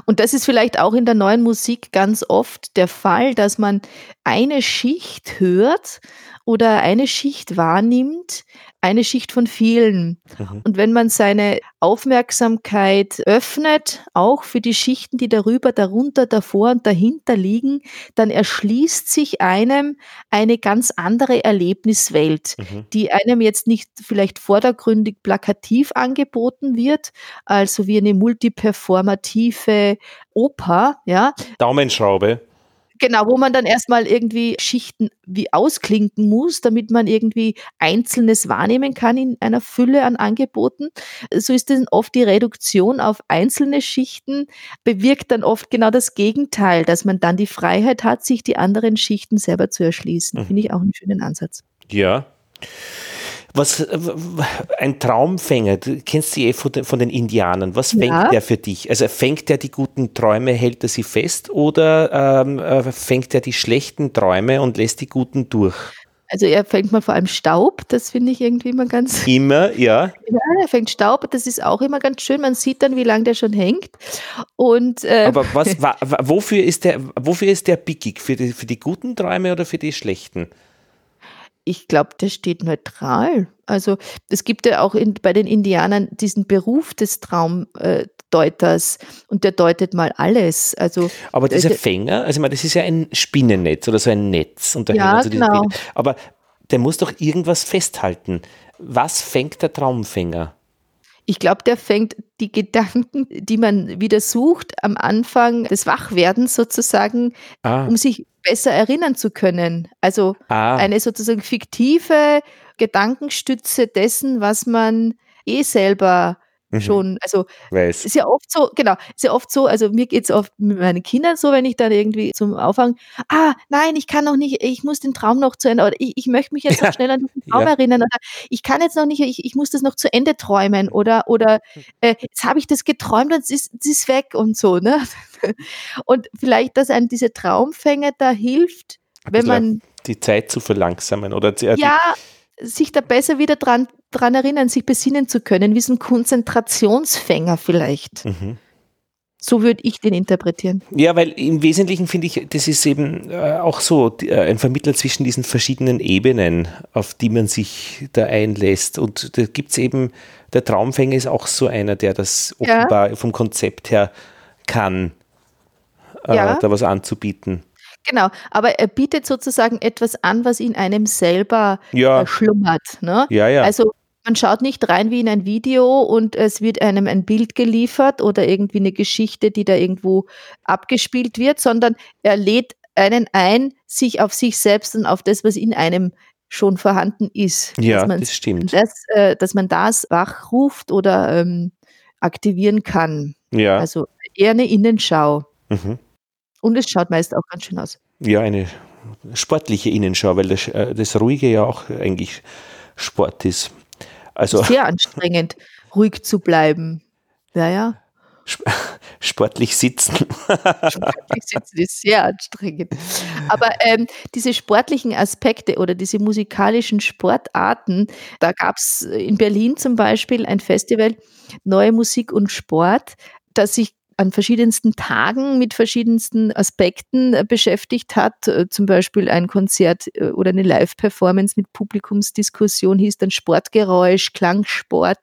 und das ist vielleicht auch in der neuen Musik ganz oft der Fall, dass man eine Schicht hört oder eine Schicht wahrnimmt, eine Schicht von vielen. Mhm. Und wenn man seine Aufmerksamkeit öffnet, auch für die Schichten, die darüber, darunter, davor und dahinter liegen, dann erschließt sich einem eine ganz andere Erlebniswelt, mhm. die einem jetzt nicht vielleicht vordergründig plakativ angeboten wird, also wie eine multiperformative Oper, ja. Daumenschraube. Genau, wo man dann erstmal irgendwie Schichten wie ausklinken muss, damit man irgendwie Einzelnes wahrnehmen kann in einer Fülle an Angeboten. So ist dann oft die Reduktion auf einzelne Schichten, bewirkt dann oft genau das Gegenteil, dass man dann die Freiheit hat, sich die anderen Schichten selber zu erschließen. Mhm. Finde ich auch einen schönen Ansatz. Ja. Was, ein Traumfänger, du kennst sie eh von den, von den Indianern. Was fängt ja. der für dich? Also fängt der die guten Träume, hält er sie fest oder ähm, äh, fängt er die schlechten Träume und lässt die guten durch? Also er fängt mal vor allem Staub, das finde ich irgendwie immer ganz. Immer, ja. Ja, er fängt Staub, das ist auch immer ganz schön. Man sieht dann, wie lange der schon hängt. Und, äh, Aber was, wofür ist der, wofür ist der pickig? Für die, für die guten Träume oder für die schlechten? Ich glaube, der steht neutral. Also es gibt ja auch in, bei den Indianern diesen Beruf des Traumdeuters und der deutet mal alles. Also, aber dieser äh, Fänger, also ich meine, das ist ja ein Spinnennetz oder so ein Netz. Und ja, so genau. Aber der muss doch irgendwas festhalten. Was fängt der Traumfänger? Ich glaube, der fängt die Gedanken, die man wieder sucht, am Anfang des Wachwerdens sozusagen, ah. um sich besser erinnern zu können. Also ah. eine sozusagen fiktive Gedankenstütze dessen, was man eh selber mhm. schon, also Weiß. ist ja oft so, genau, ist ja oft so, also mir geht es oft mit meinen Kindern so, wenn ich dann irgendwie zum Aufhang, ah, nein, ich kann noch nicht, ich muss den Traum noch zu Ende, oder ich, ich möchte mich jetzt noch schnell an den Traum ja. erinnern, oder ich kann jetzt noch nicht, ich, ich muss das noch zu Ende träumen, oder, oder äh, jetzt habe ich das geträumt und es ist, es ist weg und so, ne? Und vielleicht, dass einem diese Traumfänge da hilft, wenn man die Zeit zu verlangsamen oder die, ja, sich da besser wieder dran, dran erinnern, sich besinnen zu können, wie so ein Konzentrationsfänger vielleicht. Mhm. So würde ich den interpretieren. Ja, weil im Wesentlichen finde ich, das ist eben äh, auch so die, äh, ein Vermittler zwischen diesen verschiedenen Ebenen, auf die man sich da einlässt. Und da gibt es eben, der Traumfänger ist auch so einer, der das offenbar ja. vom Konzept her kann, äh, ja. da was anzubieten. Genau, aber er bietet sozusagen etwas an, was in einem selber ja. Äh, schlummert. Ne? Ja, ja. Also man schaut nicht rein wie in ein Video und es wird einem ein Bild geliefert oder irgendwie eine Geschichte, die da irgendwo abgespielt wird, sondern er lädt einen ein, sich auf sich selbst und auf das, was in einem schon vorhanden ist. Ja, das stimmt. Das, äh, dass man das wachruft oder ähm, aktivieren kann. Ja. Also eher eine Innenschau. Mhm. Und es schaut meist auch ganz schön aus. Ja, eine sportliche Innenschau, weil das, äh, das Ruhige ja auch eigentlich Sport ist. Also, Sehr anstrengend, ruhig zu bleiben. Ja, ja. Sportlich sitzen. Sportlich sitzen ist sehr anstrengend. Aber ähm, diese sportlichen Aspekte oder diese musikalischen Sportarten, da gab es in Berlin zum Beispiel ein Festival Neue Musik und Sport, das sich an verschiedensten Tagen mit verschiedensten Aspekten äh, beschäftigt hat. Äh, zum Beispiel ein Konzert äh, oder eine Live-Performance mit Publikumsdiskussion hieß dann Sportgeräusch, Klangsport.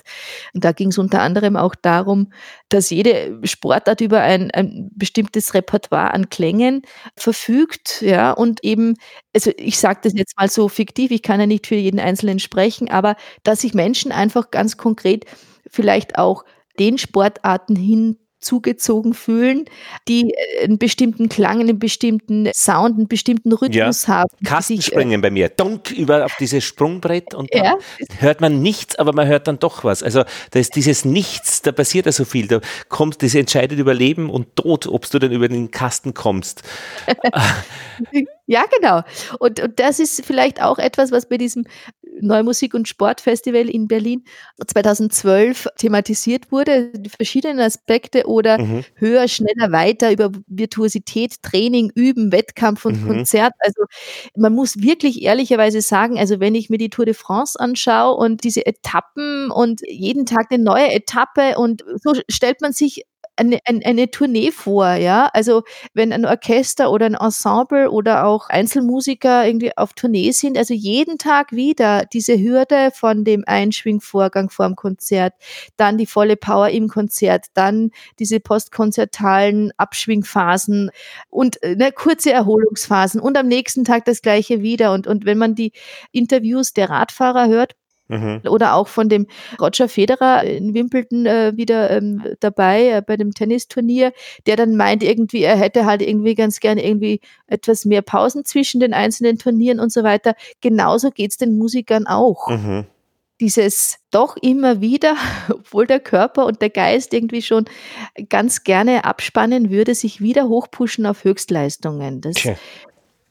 Und da ging es unter anderem auch darum, dass jede Sportart über ein, ein bestimmtes Repertoire an Klängen verfügt. Ja, und eben, also ich sage das jetzt mal so fiktiv, ich kann ja nicht für jeden Einzelnen sprechen, aber dass sich Menschen einfach ganz konkret vielleicht auch den Sportarten hin zugezogen fühlen, die äh, einen bestimmten Klang, einen bestimmten Sound, einen bestimmten Rhythmus ja. haben. Kastenspringen äh, bei mir, dunk über auf dieses Sprungbrett und dann ja. hört man nichts, aber man hört dann doch was. Also da ist dieses Nichts, da passiert ja so viel, da kommt, das entscheidet über Leben und Tod, ob du dann über den Kasten kommst. ja, genau. Und, und das ist vielleicht auch etwas, was bei diesem Neumusik- und Sportfestival in Berlin 2012 thematisiert wurde, die verschiedenen Aspekte oder mhm. höher, schneller, weiter über Virtuosität, Training, Üben, Wettkampf und mhm. Konzert. Also man muss wirklich ehrlicherweise sagen, also wenn ich mir die Tour de France anschaue und diese Etappen und jeden Tag eine neue Etappe und so stellt man sich eine, eine, eine Tournee vor, ja. Also wenn ein Orchester oder ein Ensemble oder auch Einzelmusiker irgendwie auf Tournee sind, also jeden Tag wieder diese Hürde von dem Einschwingvorgang vor dem Konzert, dann die volle Power im Konzert, dann diese postkonzertalen Abschwingphasen und ne, kurze Erholungsphasen und am nächsten Tag das gleiche wieder. Und, und wenn man die Interviews der Radfahrer hört, Mhm. Oder auch von dem Roger Federer in Wimbledon äh, wieder ähm, dabei äh, bei dem Tennisturnier, der dann meint irgendwie, er hätte halt irgendwie ganz gerne irgendwie etwas mehr Pausen zwischen den einzelnen Turnieren und so weiter. Genauso geht es den Musikern auch. Mhm. Dieses doch immer wieder, obwohl der Körper und der Geist irgendwie schon ganz gerne abspannen würde, sich wieder hochpushen auf Höchstleistungen. Das okay.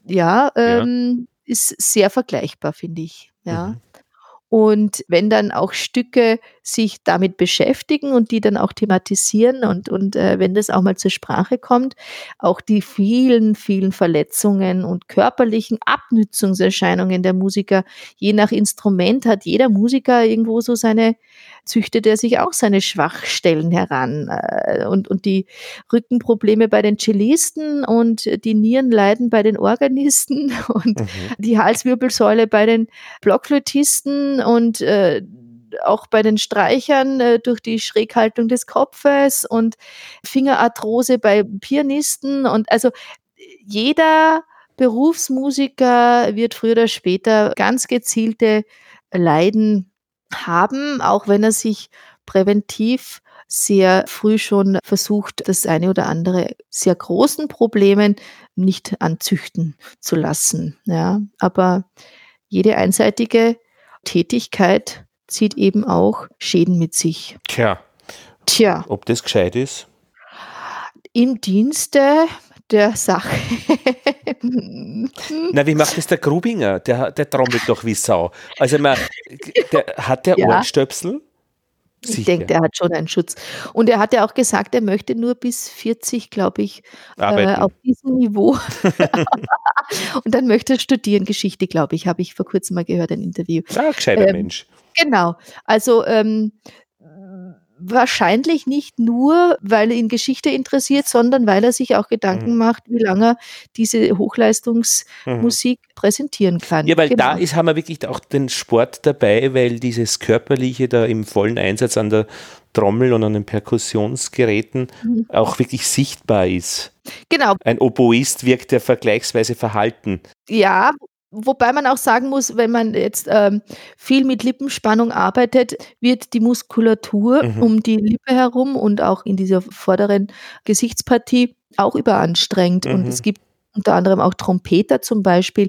ja, ähm, ja, ist sehr vergleichbar, finde ich. Ja. Mhm. Und wenn dann auch Stücke sich damit beschäftigen und die dann auch thematisieren und, und äh, wenn das auch mal zur Sprache kommt, auch die vielen, vielen Verletzungen und körperlichen Abnützungserscheinungen der Musiker, je nach Instrument hat jeder Musiker irgendwo so seine, züchtet er sich auch seine Schwachstellen heran. Äh, und, und die Rückenprobleme bei den Cellisten und die Nierenleiden bei den Organisten und mhm. die Halswirbelsäule bei den Blockflötisten und äh, auch bei den Streichern äh, durch die Schräghaltung des Kopfes und Fingerarthrose bei Pianisten und also jeder Berufsmusiker wird früher oder später ganz gezielte Leiden haben, auch wenn er sich präventiv sehr früh schon versucht, das eine oder andere sehr großen Problemen nicht anzüchten zu lassen. Ja, aber jede einseitige Tätigkeit zieht eben auch Schäden mit sich. Tja. Tja. Ob das gescheit ist? Im Dienste der Sache. Na, wie macht das der Grubinger? Der, der trommelt doch wie Sau. Also, man, der, hat der ja. Ohrenstöpsel? Ich denke, der hat schon einen Schutz. Und er hat ja auch gesagt, er möchte nur bis 40, glaube ich, äh, auf diesem Niveau. und dann möchte er studieren, Geschichte, glaube ich, habe ich vor kurzem mal gehört, ein Interview. Ah, gescheiter ähm, Mensch. Genau. Also ähm, wahrscheinlich nicht nur, weil er ihn Geschichte interessiert, sondern weil er sich auch Gedanken mhm. macht, wie lange er diese Hochleistungsmusik mhm. präsentieren kann. Ja, weil genau. da ist, haben wir wirklich auch den Sport dabei, weil dieses Körperliche da im vollen Einsatz an der Trommel und an den Perkussionsgeräten mhm. auch wirklich sichtbar ist. Genau. Ein Oboist wirkt ja vergleichsweise verhalten. Ja, Wobei man auch sagen muss, wenn man jetzt ähm, viel mit Lippenspannung arbeitet, wird die Muskulatur mhm. um die Lippe herum und auch in dieser vorderen Gesichtspartie auch überanstrengt. Mhm. Und es gibt unter anderem auch Trompeter zum Beispiel,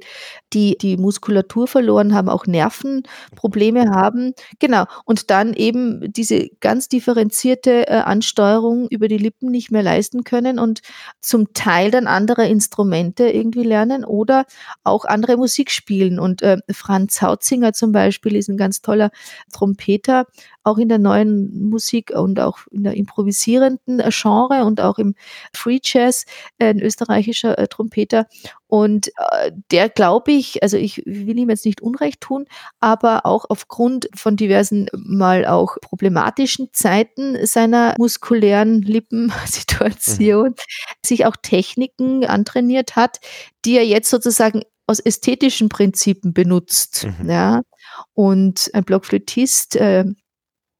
die die Muskulatur verloren haben, auch Nervenprobleme haben. Genau. Und dann eben diese ganz differenzierte äh, Ansteuerung über die Lippen nicht mehr leisten können und zum Teil dann andere Instrumente irgendwie lernen oder auch andere Musik spielen. Und äh, Franz Hautzinger zum Beispiel ist ein ganz toller Trompeter, auch in der neuen Musik und auch in der improvisierenden äh, Genre und auch im Free Jazz, äh, ein österreichischer äh, Trompeter. Und der glaube ich, also ich will ihm jetzt nicht Unrecht tun, aber auch aufgrund von diversen mal auch problematischen Zeiten seiner muskulären Lippensituation mhm. sich auch Techniken antrainiert hat, die er jetzt sozusagen aus ästhetischen Prinzipien benutzt. Mhm. Ja. Und ein Blockflötist, äh,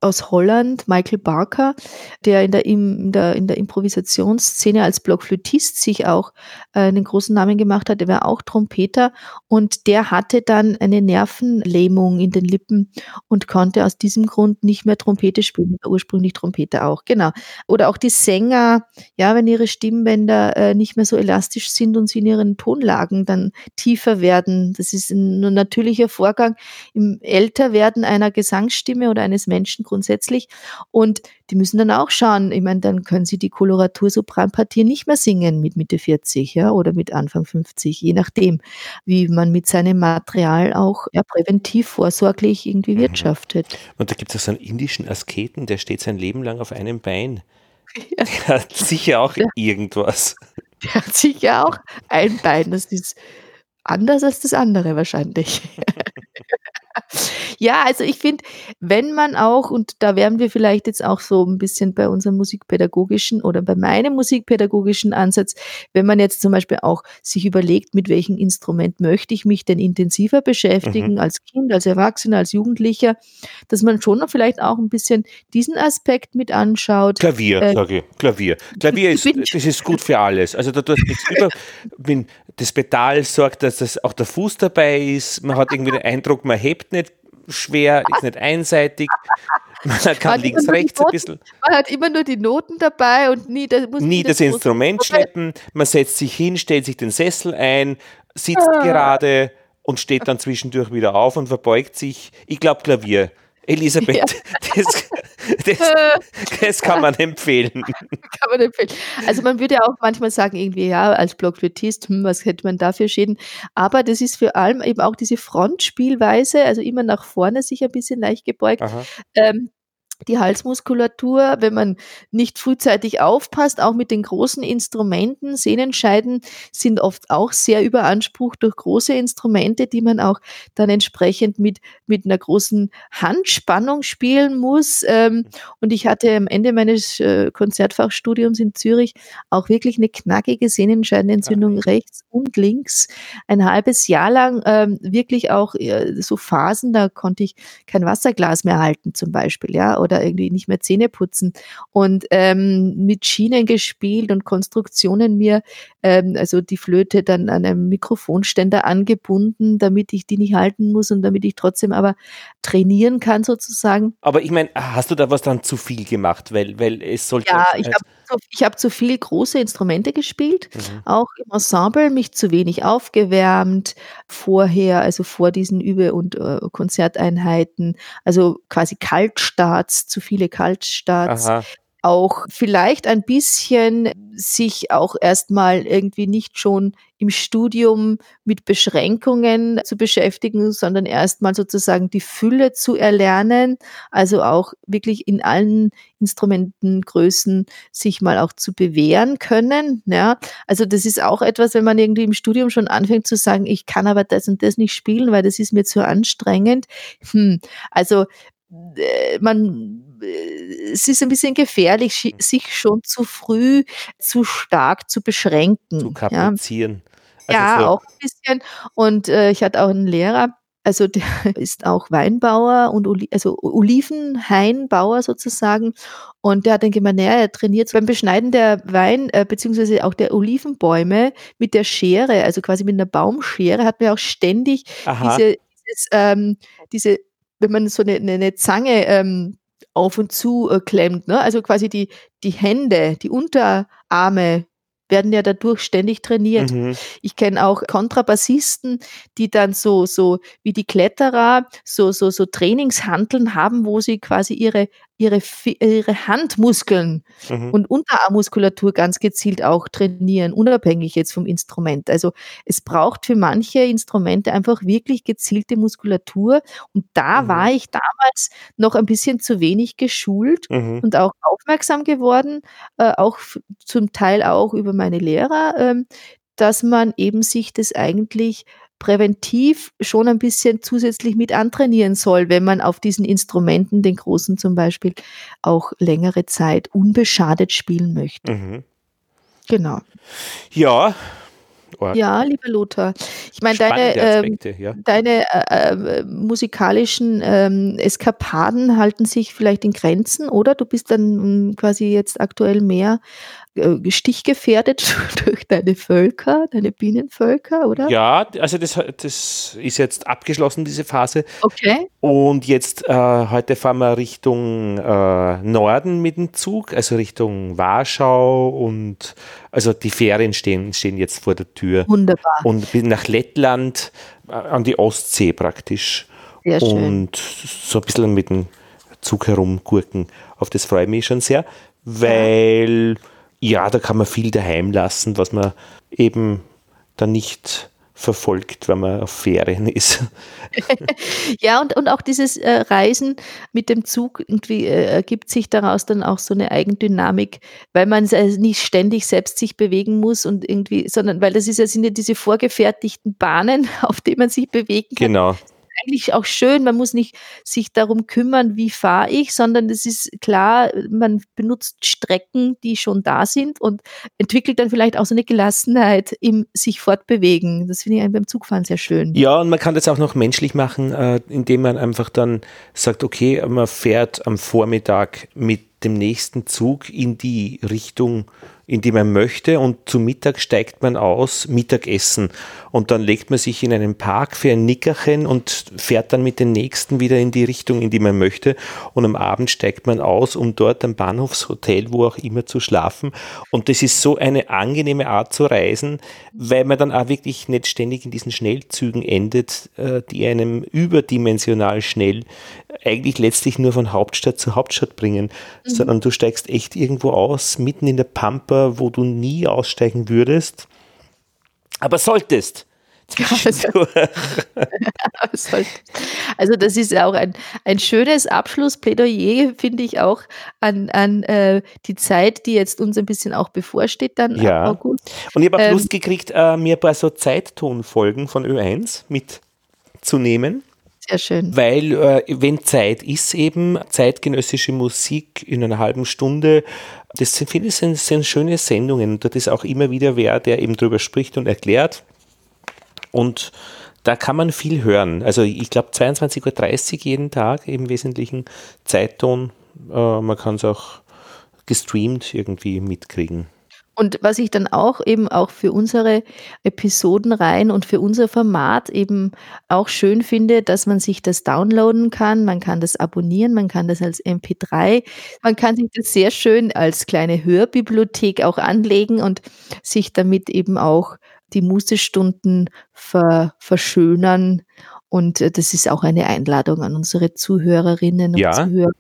aus Holland, Michael Barker, der in der, in der, in der Improvisationsszene als Blockflötist sich auch äh, einen großen Namen gemacht hat. Er war auch Trompeter und der hatte dann eine Nervenlähmung in den Lippen und konnte aus diesem Grund nicht mehr Trompete spielen. Ursprünglich Trompeter auch, genau. Oder auch die Sänger, ja, wenn ihre Stimmbänder äh, nicht mehr so elastisch sind und sie in ihren Tonlagen dann tiefer werden. Das ist ein natürlicher Vorgang im Älterwerden einer Gesangsstimme oder eines Menschen grundsätzlich. Und die müssen dann auch schauen, ich meine, dann können sie die Koloratur-Sopranpartie nicht mehr singen mit Mitte 40 ja, oder mit Anfang 50, je nachdem, wie man mit seinem Material auch ja, präventiv, vorsorglich irgendwie mhm. wirtschaftet. Und da gibt es so einen indischen Asketen, der steht sein Leben lang auf einem Bein. Ja. Der hat sicher auch der, irgendwas. Der hat sicher auch ein Bein, das ist anders als das andere wahrscheinlich. Ja, also ich finde, wenn man auch, und da wären wir vielleicht jetzt auch so ein bisschen bei unserem musikpädagogischen oder bei meinem musikpädagogischen Ansatz, wenn man jetzt zum Beispiel auch sich überlegt, mit welchem Instrument möchte ich mich denn intensiver beschäftigen, mhm. als Kind, als Erwachsener, als Jugendlicher, dass man schon noch vielleicht auch ein bisschen diesen Aspekt mit anschaut. Klavier, äh, sage ich. Klavier. Klavier ist, das ist gut für alles. Also da tut nichts über. Das Pedal sorgt, dass das auch der Fuß dabei ist. Man hat irgendwie den Eindruck, man hebt nicht schwer, ist nicht einseitig. Man kann links, rechts Noten, ein bisschen. Man hat immer nur die Noten dabei und nie, das, muss nie das, das Instrument schleppen. Man setzt sich hin, stellt sich den Sessel ein, sitzt ah. gerade und steht dann zwischendurch wieder auf und verbeugt sich. Ich glaube Klavier. Elisabeth, ja. das, Das, das, kann man empfehlen. kann man empfehlen. Also man würde ja auch manchmal sagen, irgendwie, ja, als Blockflötist, hm, was hätte man da für Schäden? Aber das ist vor allem eben auch diese Frontspielweise, also immer nach vorne sich ein bisschen leicht gebeugt. Ähm, die Halsmuskulatur, wenn man nicht frühzeitig aufpasst, auch mit den großen Instrumenten, Sehnenscheiden sind oft auch sehr überansprucht durch große Instrumente, die man auch dann entsprechend mit, mit einer großen Handspannung spielen muss. Ähm, und ich hatte am Ende meines äh, Konzertfachstudiums in Zürich auch wirklich eine knackige Sehnenscheidenentzündung okay. rechts und links. Ein halbes Jahr lang ähm, wirklich auch äh, so Phasen, da konnte ich kein Wasserglas mehr halten zum Beispiel, ja, oder irgendwie nicht mehr Zähne putzen und ähm, mit Schienen gespielt und Konstruktionen mir, ähm, also die Flöte dann an einem Mikrofonständer angebunden, damit ich die nicht halten muss und damit ich trotzdem aber trainieren kann sozusagen. Aber ich meine, hast du da was dann zu viel gemacht, weil, weil es sollte. Ja, ich habe ich habe zu viel große Instrumente gespielt, mhm. auch im Ensemble, mich zu wenig aufgewärmt vorher, also vor diesen Übe- und äh, Konzerteinheiten, also quasi Kaltstarts, zu viele Kaltstarts. Aha auch vielleicht ein bisschen sich auch erstmal irgendwie nicht schon im Studium mit Beschränkungen zu beschäftigen, sondern erstmal sozusagen die Fülle zu erlernen, also auch wirklich in allen Instrumentengrößen sich mal auch zu bewähren können. Ja, also das ist auch etwas, wenn man irgendwie im Studium schon anfängt zu sagen, ich kann aber das und das nicht spielen, weil das ist mir zu anstrengend. Hm, also äh, man es ist ein bisschen gefährlich, hm. sich schon zu früh zu stark zu beschränken. Zu kaprizieren. Ja, also ja so. auch ein bisschen. Und äh, ich hatte auch einen Lehrer, also der ist auch Weinbauer und Oli also Olivenhainbauer sozusagen. Und der hat dann gemeint, naja, er trainiert beim Beschneiden der Wein, äh, beziehungsweise auch der Olivenbäume mit der Schere, also quasi mit einer Baumschere, hat mir auch ständig diese, dieses, ähm, diese, wenn man so eine, eine Zange ähm, auf und zu äh, klemmt. Ne? Also quasi die, die Hände, die Unterarme werden ja dadurch ständig trainiert. Mhm. Ich kenne auch Kontrabassisten, die dann so, so wie die Kletterer, so, so, so Trainingshanteln haben, wo sie quasi ihre ihre, ihre Handmuskeln mhm. und Unterarmmuskulatur ganz gezielt auch trainieren, unabhängig jetzt vom Instrument. Also es braucht für manche Instrumente einfach wirklich gezielte Muskulatur. Und da mhm. war ich damals noch ein bisschen zu wenig geschult mhm. und auch aufmerksam geworden, äh, auch zum Teil auch über meine Lehrer, äh, dass man eben sich das eigentlich präventiv schon ein bisschen zusätzlich mit antrainieren soll, wenn man auf diesen Instrumenten, den großen zum Beispiel, auch längere Zeit unbeschadet spielen möchte. Mhm. Genau. Ja. Ja, lieber Lothar. Ich meine, deine, ähm, ja. deine äh, äh, musikalischen ähm, Eskapaden halten sich vielleicht in Grenzen, oder? Du bist dann um, quasi jetzt aktuell mehr stichgefährdet durch deine Völker, deine Bienenvölker, oder? Ja, also das, das ist jetzt abgeschlossen, diese Phase. Okay. Und jetzt, äh, heute fahren wir Richtung äh, Norden mit dem Zug, also Richtung Warschau und also die Ferien stehen, stehen jetzt vor der Tür. Wunderbar. Und nach Lettland äh, an die Ostsee praktisch. Sehr schön. Und so ein bisschen mit dem Zug herumgurken. Auf das freue ich mich schon sehr, weil ja ja, da kann man viel daheim lassen, was man eben dann nicht verfolgt, wenn man auf Ferien ist. ja, und, und auch dieses äh, Reisen mit dem Zug, irgendwie äh, ergibt sich daraus dann auch so eine Eigendynamik, weil man äh, nicht ständig selbst sich bewegen muss und irgendwie, sondern weil das ist ja sind ja diese vorgefertigten Bahnen, auf denen man sich bewegen kann. Genau eigentlich auch schön. Man muss nicht sich darum kümmern, wie fahre ich, sondern es ist klar, man benutzt Strecken, die schon da sind und entwickelt dann vielleicht auch so eine Gelassenheit im sich fortbewegen. Das finde ich beim Zugfahren sehr schön. Ja, und man kann das auch noch menschlich machen, äh, indem man einfach dann sagt, okay, man fährt am Vormittag mit dem nächsten Zug in die Richtung in die man möchte und zu Mittag steigt man aus, Mittagessen. Und dann legt man sich in einen Park für ein Nickerchen und fährt dann mit den nächsten wieder in die Richtung, in die man möchte. Und am Abend steigt man aus, um dort am Bahnhofshotel, wo auch immer zu schlafen. Und das ist so eine angenehme Art zu reisen, weil man dann auch wirklich nicht ständig in diesen Schnellzügen endet, äh, die einem überdimensional schnell eigentlich letztlich nur von Hauptstadt zu Hauptstadt bringen, mhm. sondern du steigst echt irgendwo aus, mitten in der Pampa, wo du nie aussteigen würdest, aber solltest. also das ist ja auch ein, ein schönes Abschlussplädoyer, finde ich auch, an, an äh, die Zeit, die jetzt uns ein bisschen auch bevorsteht dann ja. August. Und ich habe auch ähm, Lust gekriegt, äh, mir ein paar so Zeittonfolgen von Ö1 mitzunehmen. Sehr schön. Weil, äh, wenn Zeit ist, eben zeitgenössische Musik in einer halben Stunde, das sind, finde ich, sind, sind schöne Sendungen. Und dort ist auch immer wieder wer, der eben drüber spricht und erklärt. Und da kann man viel hören. Also ich glaube 22.30 Uhr jeden Tag im Wesentlichen Zeitton. Äh, man kann es auch gestreamt irgendwie mitkriegen. Und was ich dann auch eben auch für unsere Episoden rein und für unser Format eben auch schön finde, dass man sich das downloaden kann, man kann das abonnieren, man kann das als MP3, man kann sich das sehr schön als kleine Hörbibliothek auch anlegen und sich damit eben auch die Musestunden ver verschönern. Und äh, das ist auch eine Einladung an unsere Zuhörerinnen und ja. Zuhörer,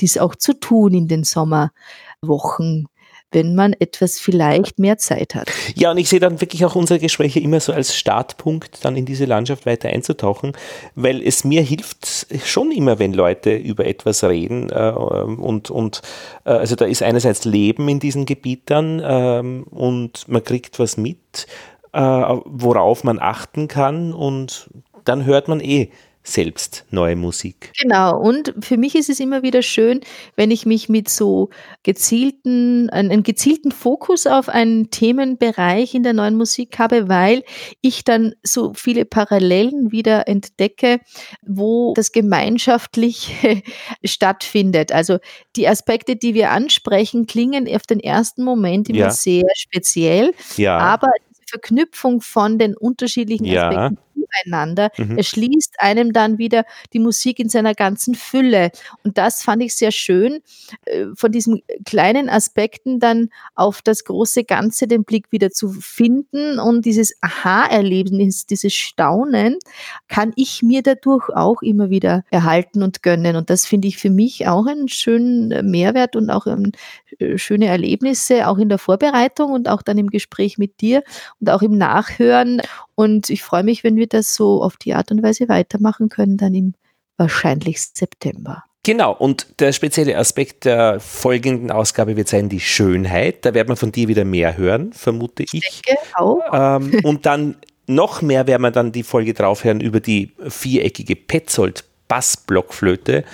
dies auch zu tun in den Sommerwochen wenn man etwas vielleicht mehr Zeit hat. Ja, und ich sehe dann wirklich auch unsere Gespräche immer so als Startpunkt, dann in diese Landschaft weiter einzutauchen, weil es mir hilft schon immer, wenn Leute über etwas reden äh, und, und äh, also da ist einerseits Leben in diesen Gebieten äh, und man kriegt was mit, äh, worauf man achten kann und dann hört man eh selbst neue Musik. Genau, und für mich ist es immer wieder schön, wenn ich mich mit so gezielten, einen gezielten Fokus auf einen Themenbereich in der neuen Musik habe, weil ich dann so viele Parallelen wieder entdecke, wo das Gemeinschaftliche stattfindet. Also die Aspekte, die wir ansprechen, klingen auf den ersten Moment immer ja. sehr speziell, ja. aber Verknüpfung von den unterschiedlichen Aspekten zueinander mhm. erschließt einem dann wieder die Musik in seiner ganzen Fülle. Und das fand ich sehr schön, äh, von diesen kleinen Aspekten dann auf das große Ganze den Blick wieder zu finden und dieses Aha-Erlebnis, dieses Staunen, kann ich mir dadurch auch immer wieder erhalten und gönnen. Und das finde ich für mich auch einen schönen Mehrwert und auch ein, äh, schöne Erlebnisse, auch in der Vorbereitung und auch dann im Gespräch mit dir und auch im Nachhören. Und ich freue mich, wenn wir das so auf die Art und Weise weitermachen können, dann im wahrscheinlich September. Genau, und der spezielle Aspekt der folgenden Ausgabe wird sein die Schönheit. Da wird man von dir wieder mehr hören, vermute ich. ich denke auch. Ähm, und dann noch mehr werden wir dann die Folge drauf hören über die viereckige Petzold Bassblockflöte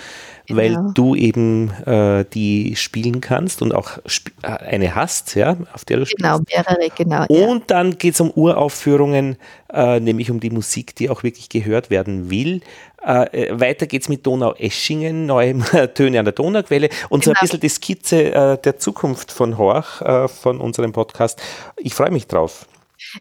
genau. weil du eben äh, die spielen kannst und auch äh, eine hast, ja, auf der du genau, spielst. Genau, mehrere, genau. Und ja. dann geht es um Uraufführungen, äh, nämlich um die Musik, die auch wirklich gehört werden will. Äh, äh weiter es mit Donau-Eschingen, neue Töne an der Donauquelle und genau. so ein genau. bisschen die Skizze äh, der Zukunft von Horch, von unserem Podcast. Ich freue mich drauf.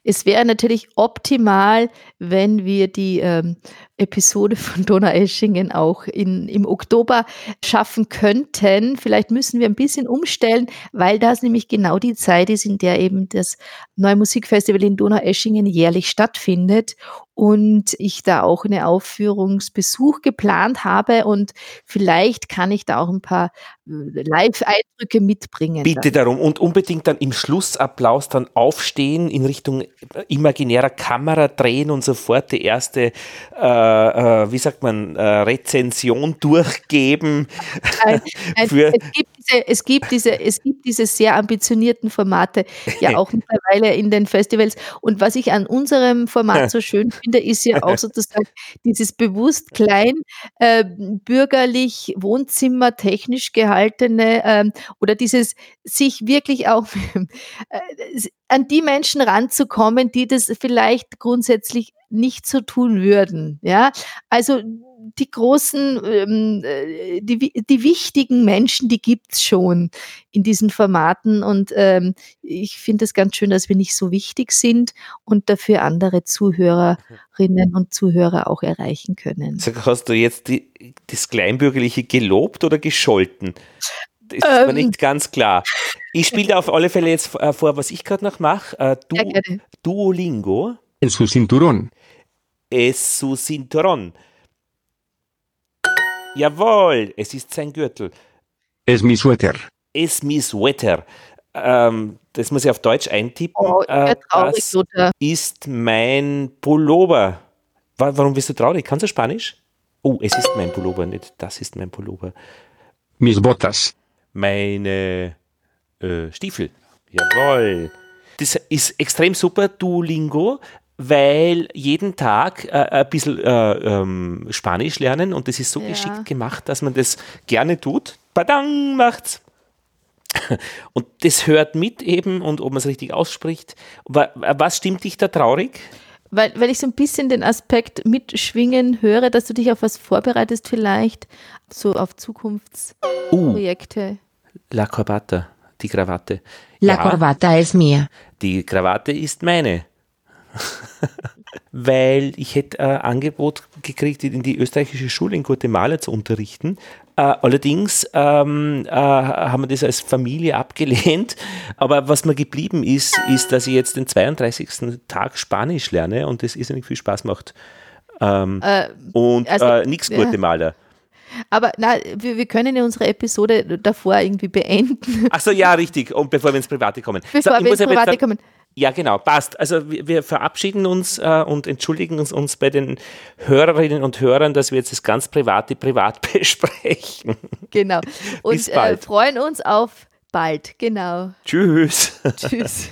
Es wäre natürlich optimal, wenn wir die ähm, Episode von Donaueschingen auch in, im Oktober schaffen könnten. Vielleicht müssen wir ein bisschen umstellen, weil das nämlich genau die Zeit ist, in der eben das Neue Musikfestival in Donaueschingen jährlich stattfindet und ich da auch eine Aufführungsbesuch geplant habe und vielleicht kann ich da auch ein paar äh, Live-Eindrücke mitbringen. Bitte darum und unbedingt dann im Schlussapplaus dann aufstehen, in Richtung imaginärer Kamera drehen und sofort die erste äh, äh, äh, wie sagt man, äh, Rezension durchgeben. Nein, für es, gibt diese, es, gibt diese, es gibt diese sehr ambitionierten Formate ja auch mittlerweile in den Festivals. Und was ich an unserem Format so schön finde, ist ja auch sozusagen dieses bewusst klein, äh, bürgerlich, wohnzimmertechnisch gehaltene ähm, oder dieses sich wirklich auch äh, an die Menschen ranzukommen, die das vielleicht grundsätzlich nicht so tun würden. Ja, also die großen, ähm, äh, die, die wichtigen Menschen, die gibt's schon in diesen Formaten. Und ähm, ich finde es ganz schön, dass wir nicht so wichtig sind und dafür andere Zuhörerinnen und Zuhörer auch erreichen können. Sag, hast du jetzt die, das Kleinbürgerliche gelobt oder gescholten? Das ist ähm, mir nicht ganz klar. Ich spiele auf alle Fälle jetzt äh, vor, was ich gerade noch mache. Äh, du, ja, Duolingo. En su cinturón. Es su cinturón. Jawohl, es ist sein Gürtel. Es mi suéter. Es mi suéter. Ähm, das muss ich auf Deutsch eintippen. Oh, äh, das oder? ist mein Pullover. Warum bist du traurig? Kannst du Spanisch? Oh, es ist mein Pullover, nicht das ist mein Pullover. Mis botas. Meine äh, Stiefel. Jawohl. Das ist extrem super, Duolingo, weil jeden Tag äh, ein bisschen äh, ähm, Spanisch lernen und das ist so ja. geschickt gemacht, dass man das gerne tut. Badang macht's. Und das hört mit eben und ob man es richtig ausspricht. Was stimmt dich da traurig? Weil, weil ich so ein bisschen den Aspekt mitschwingen höre, dass du dich auf was vorbereitest, vielleicht so auf Zukunftsprojekte. Uh, La Corbata, die Krawatte. La ja, Corbata ist mir. Die Krawatte ist meine. weil ich hätte ein Angebot gekriegt, in die österreichische Schule in Guatemala zu unterrichten. Äh, allerdings ähm, äh, haben wir das als Familie abgelehnt. Aber was mir geblieben ist, ist, dass ich jetzt den 32. Tag Spanisch lerne und das irrsinnig viel Spaß macht. Ähm, äh, und also, äh, nichts Guatemala. Aber na, wir, wir, können ja unsere Episode davor irgendwie beenden. Ach so, ja, richtig. Und bevor wir ins Private kommen. Bevor so, wir ins Private kommen. Ja, genau, passt. Also wir, wir verabschieden uns äh, und entschuldigen uns, uns bei den Hörerinnen und Hörern, dass wir jetzt das ganz Private privat besprechen. Genau. Und äh, freuen uns auf bald. Genau. Tschüss. Tschüss.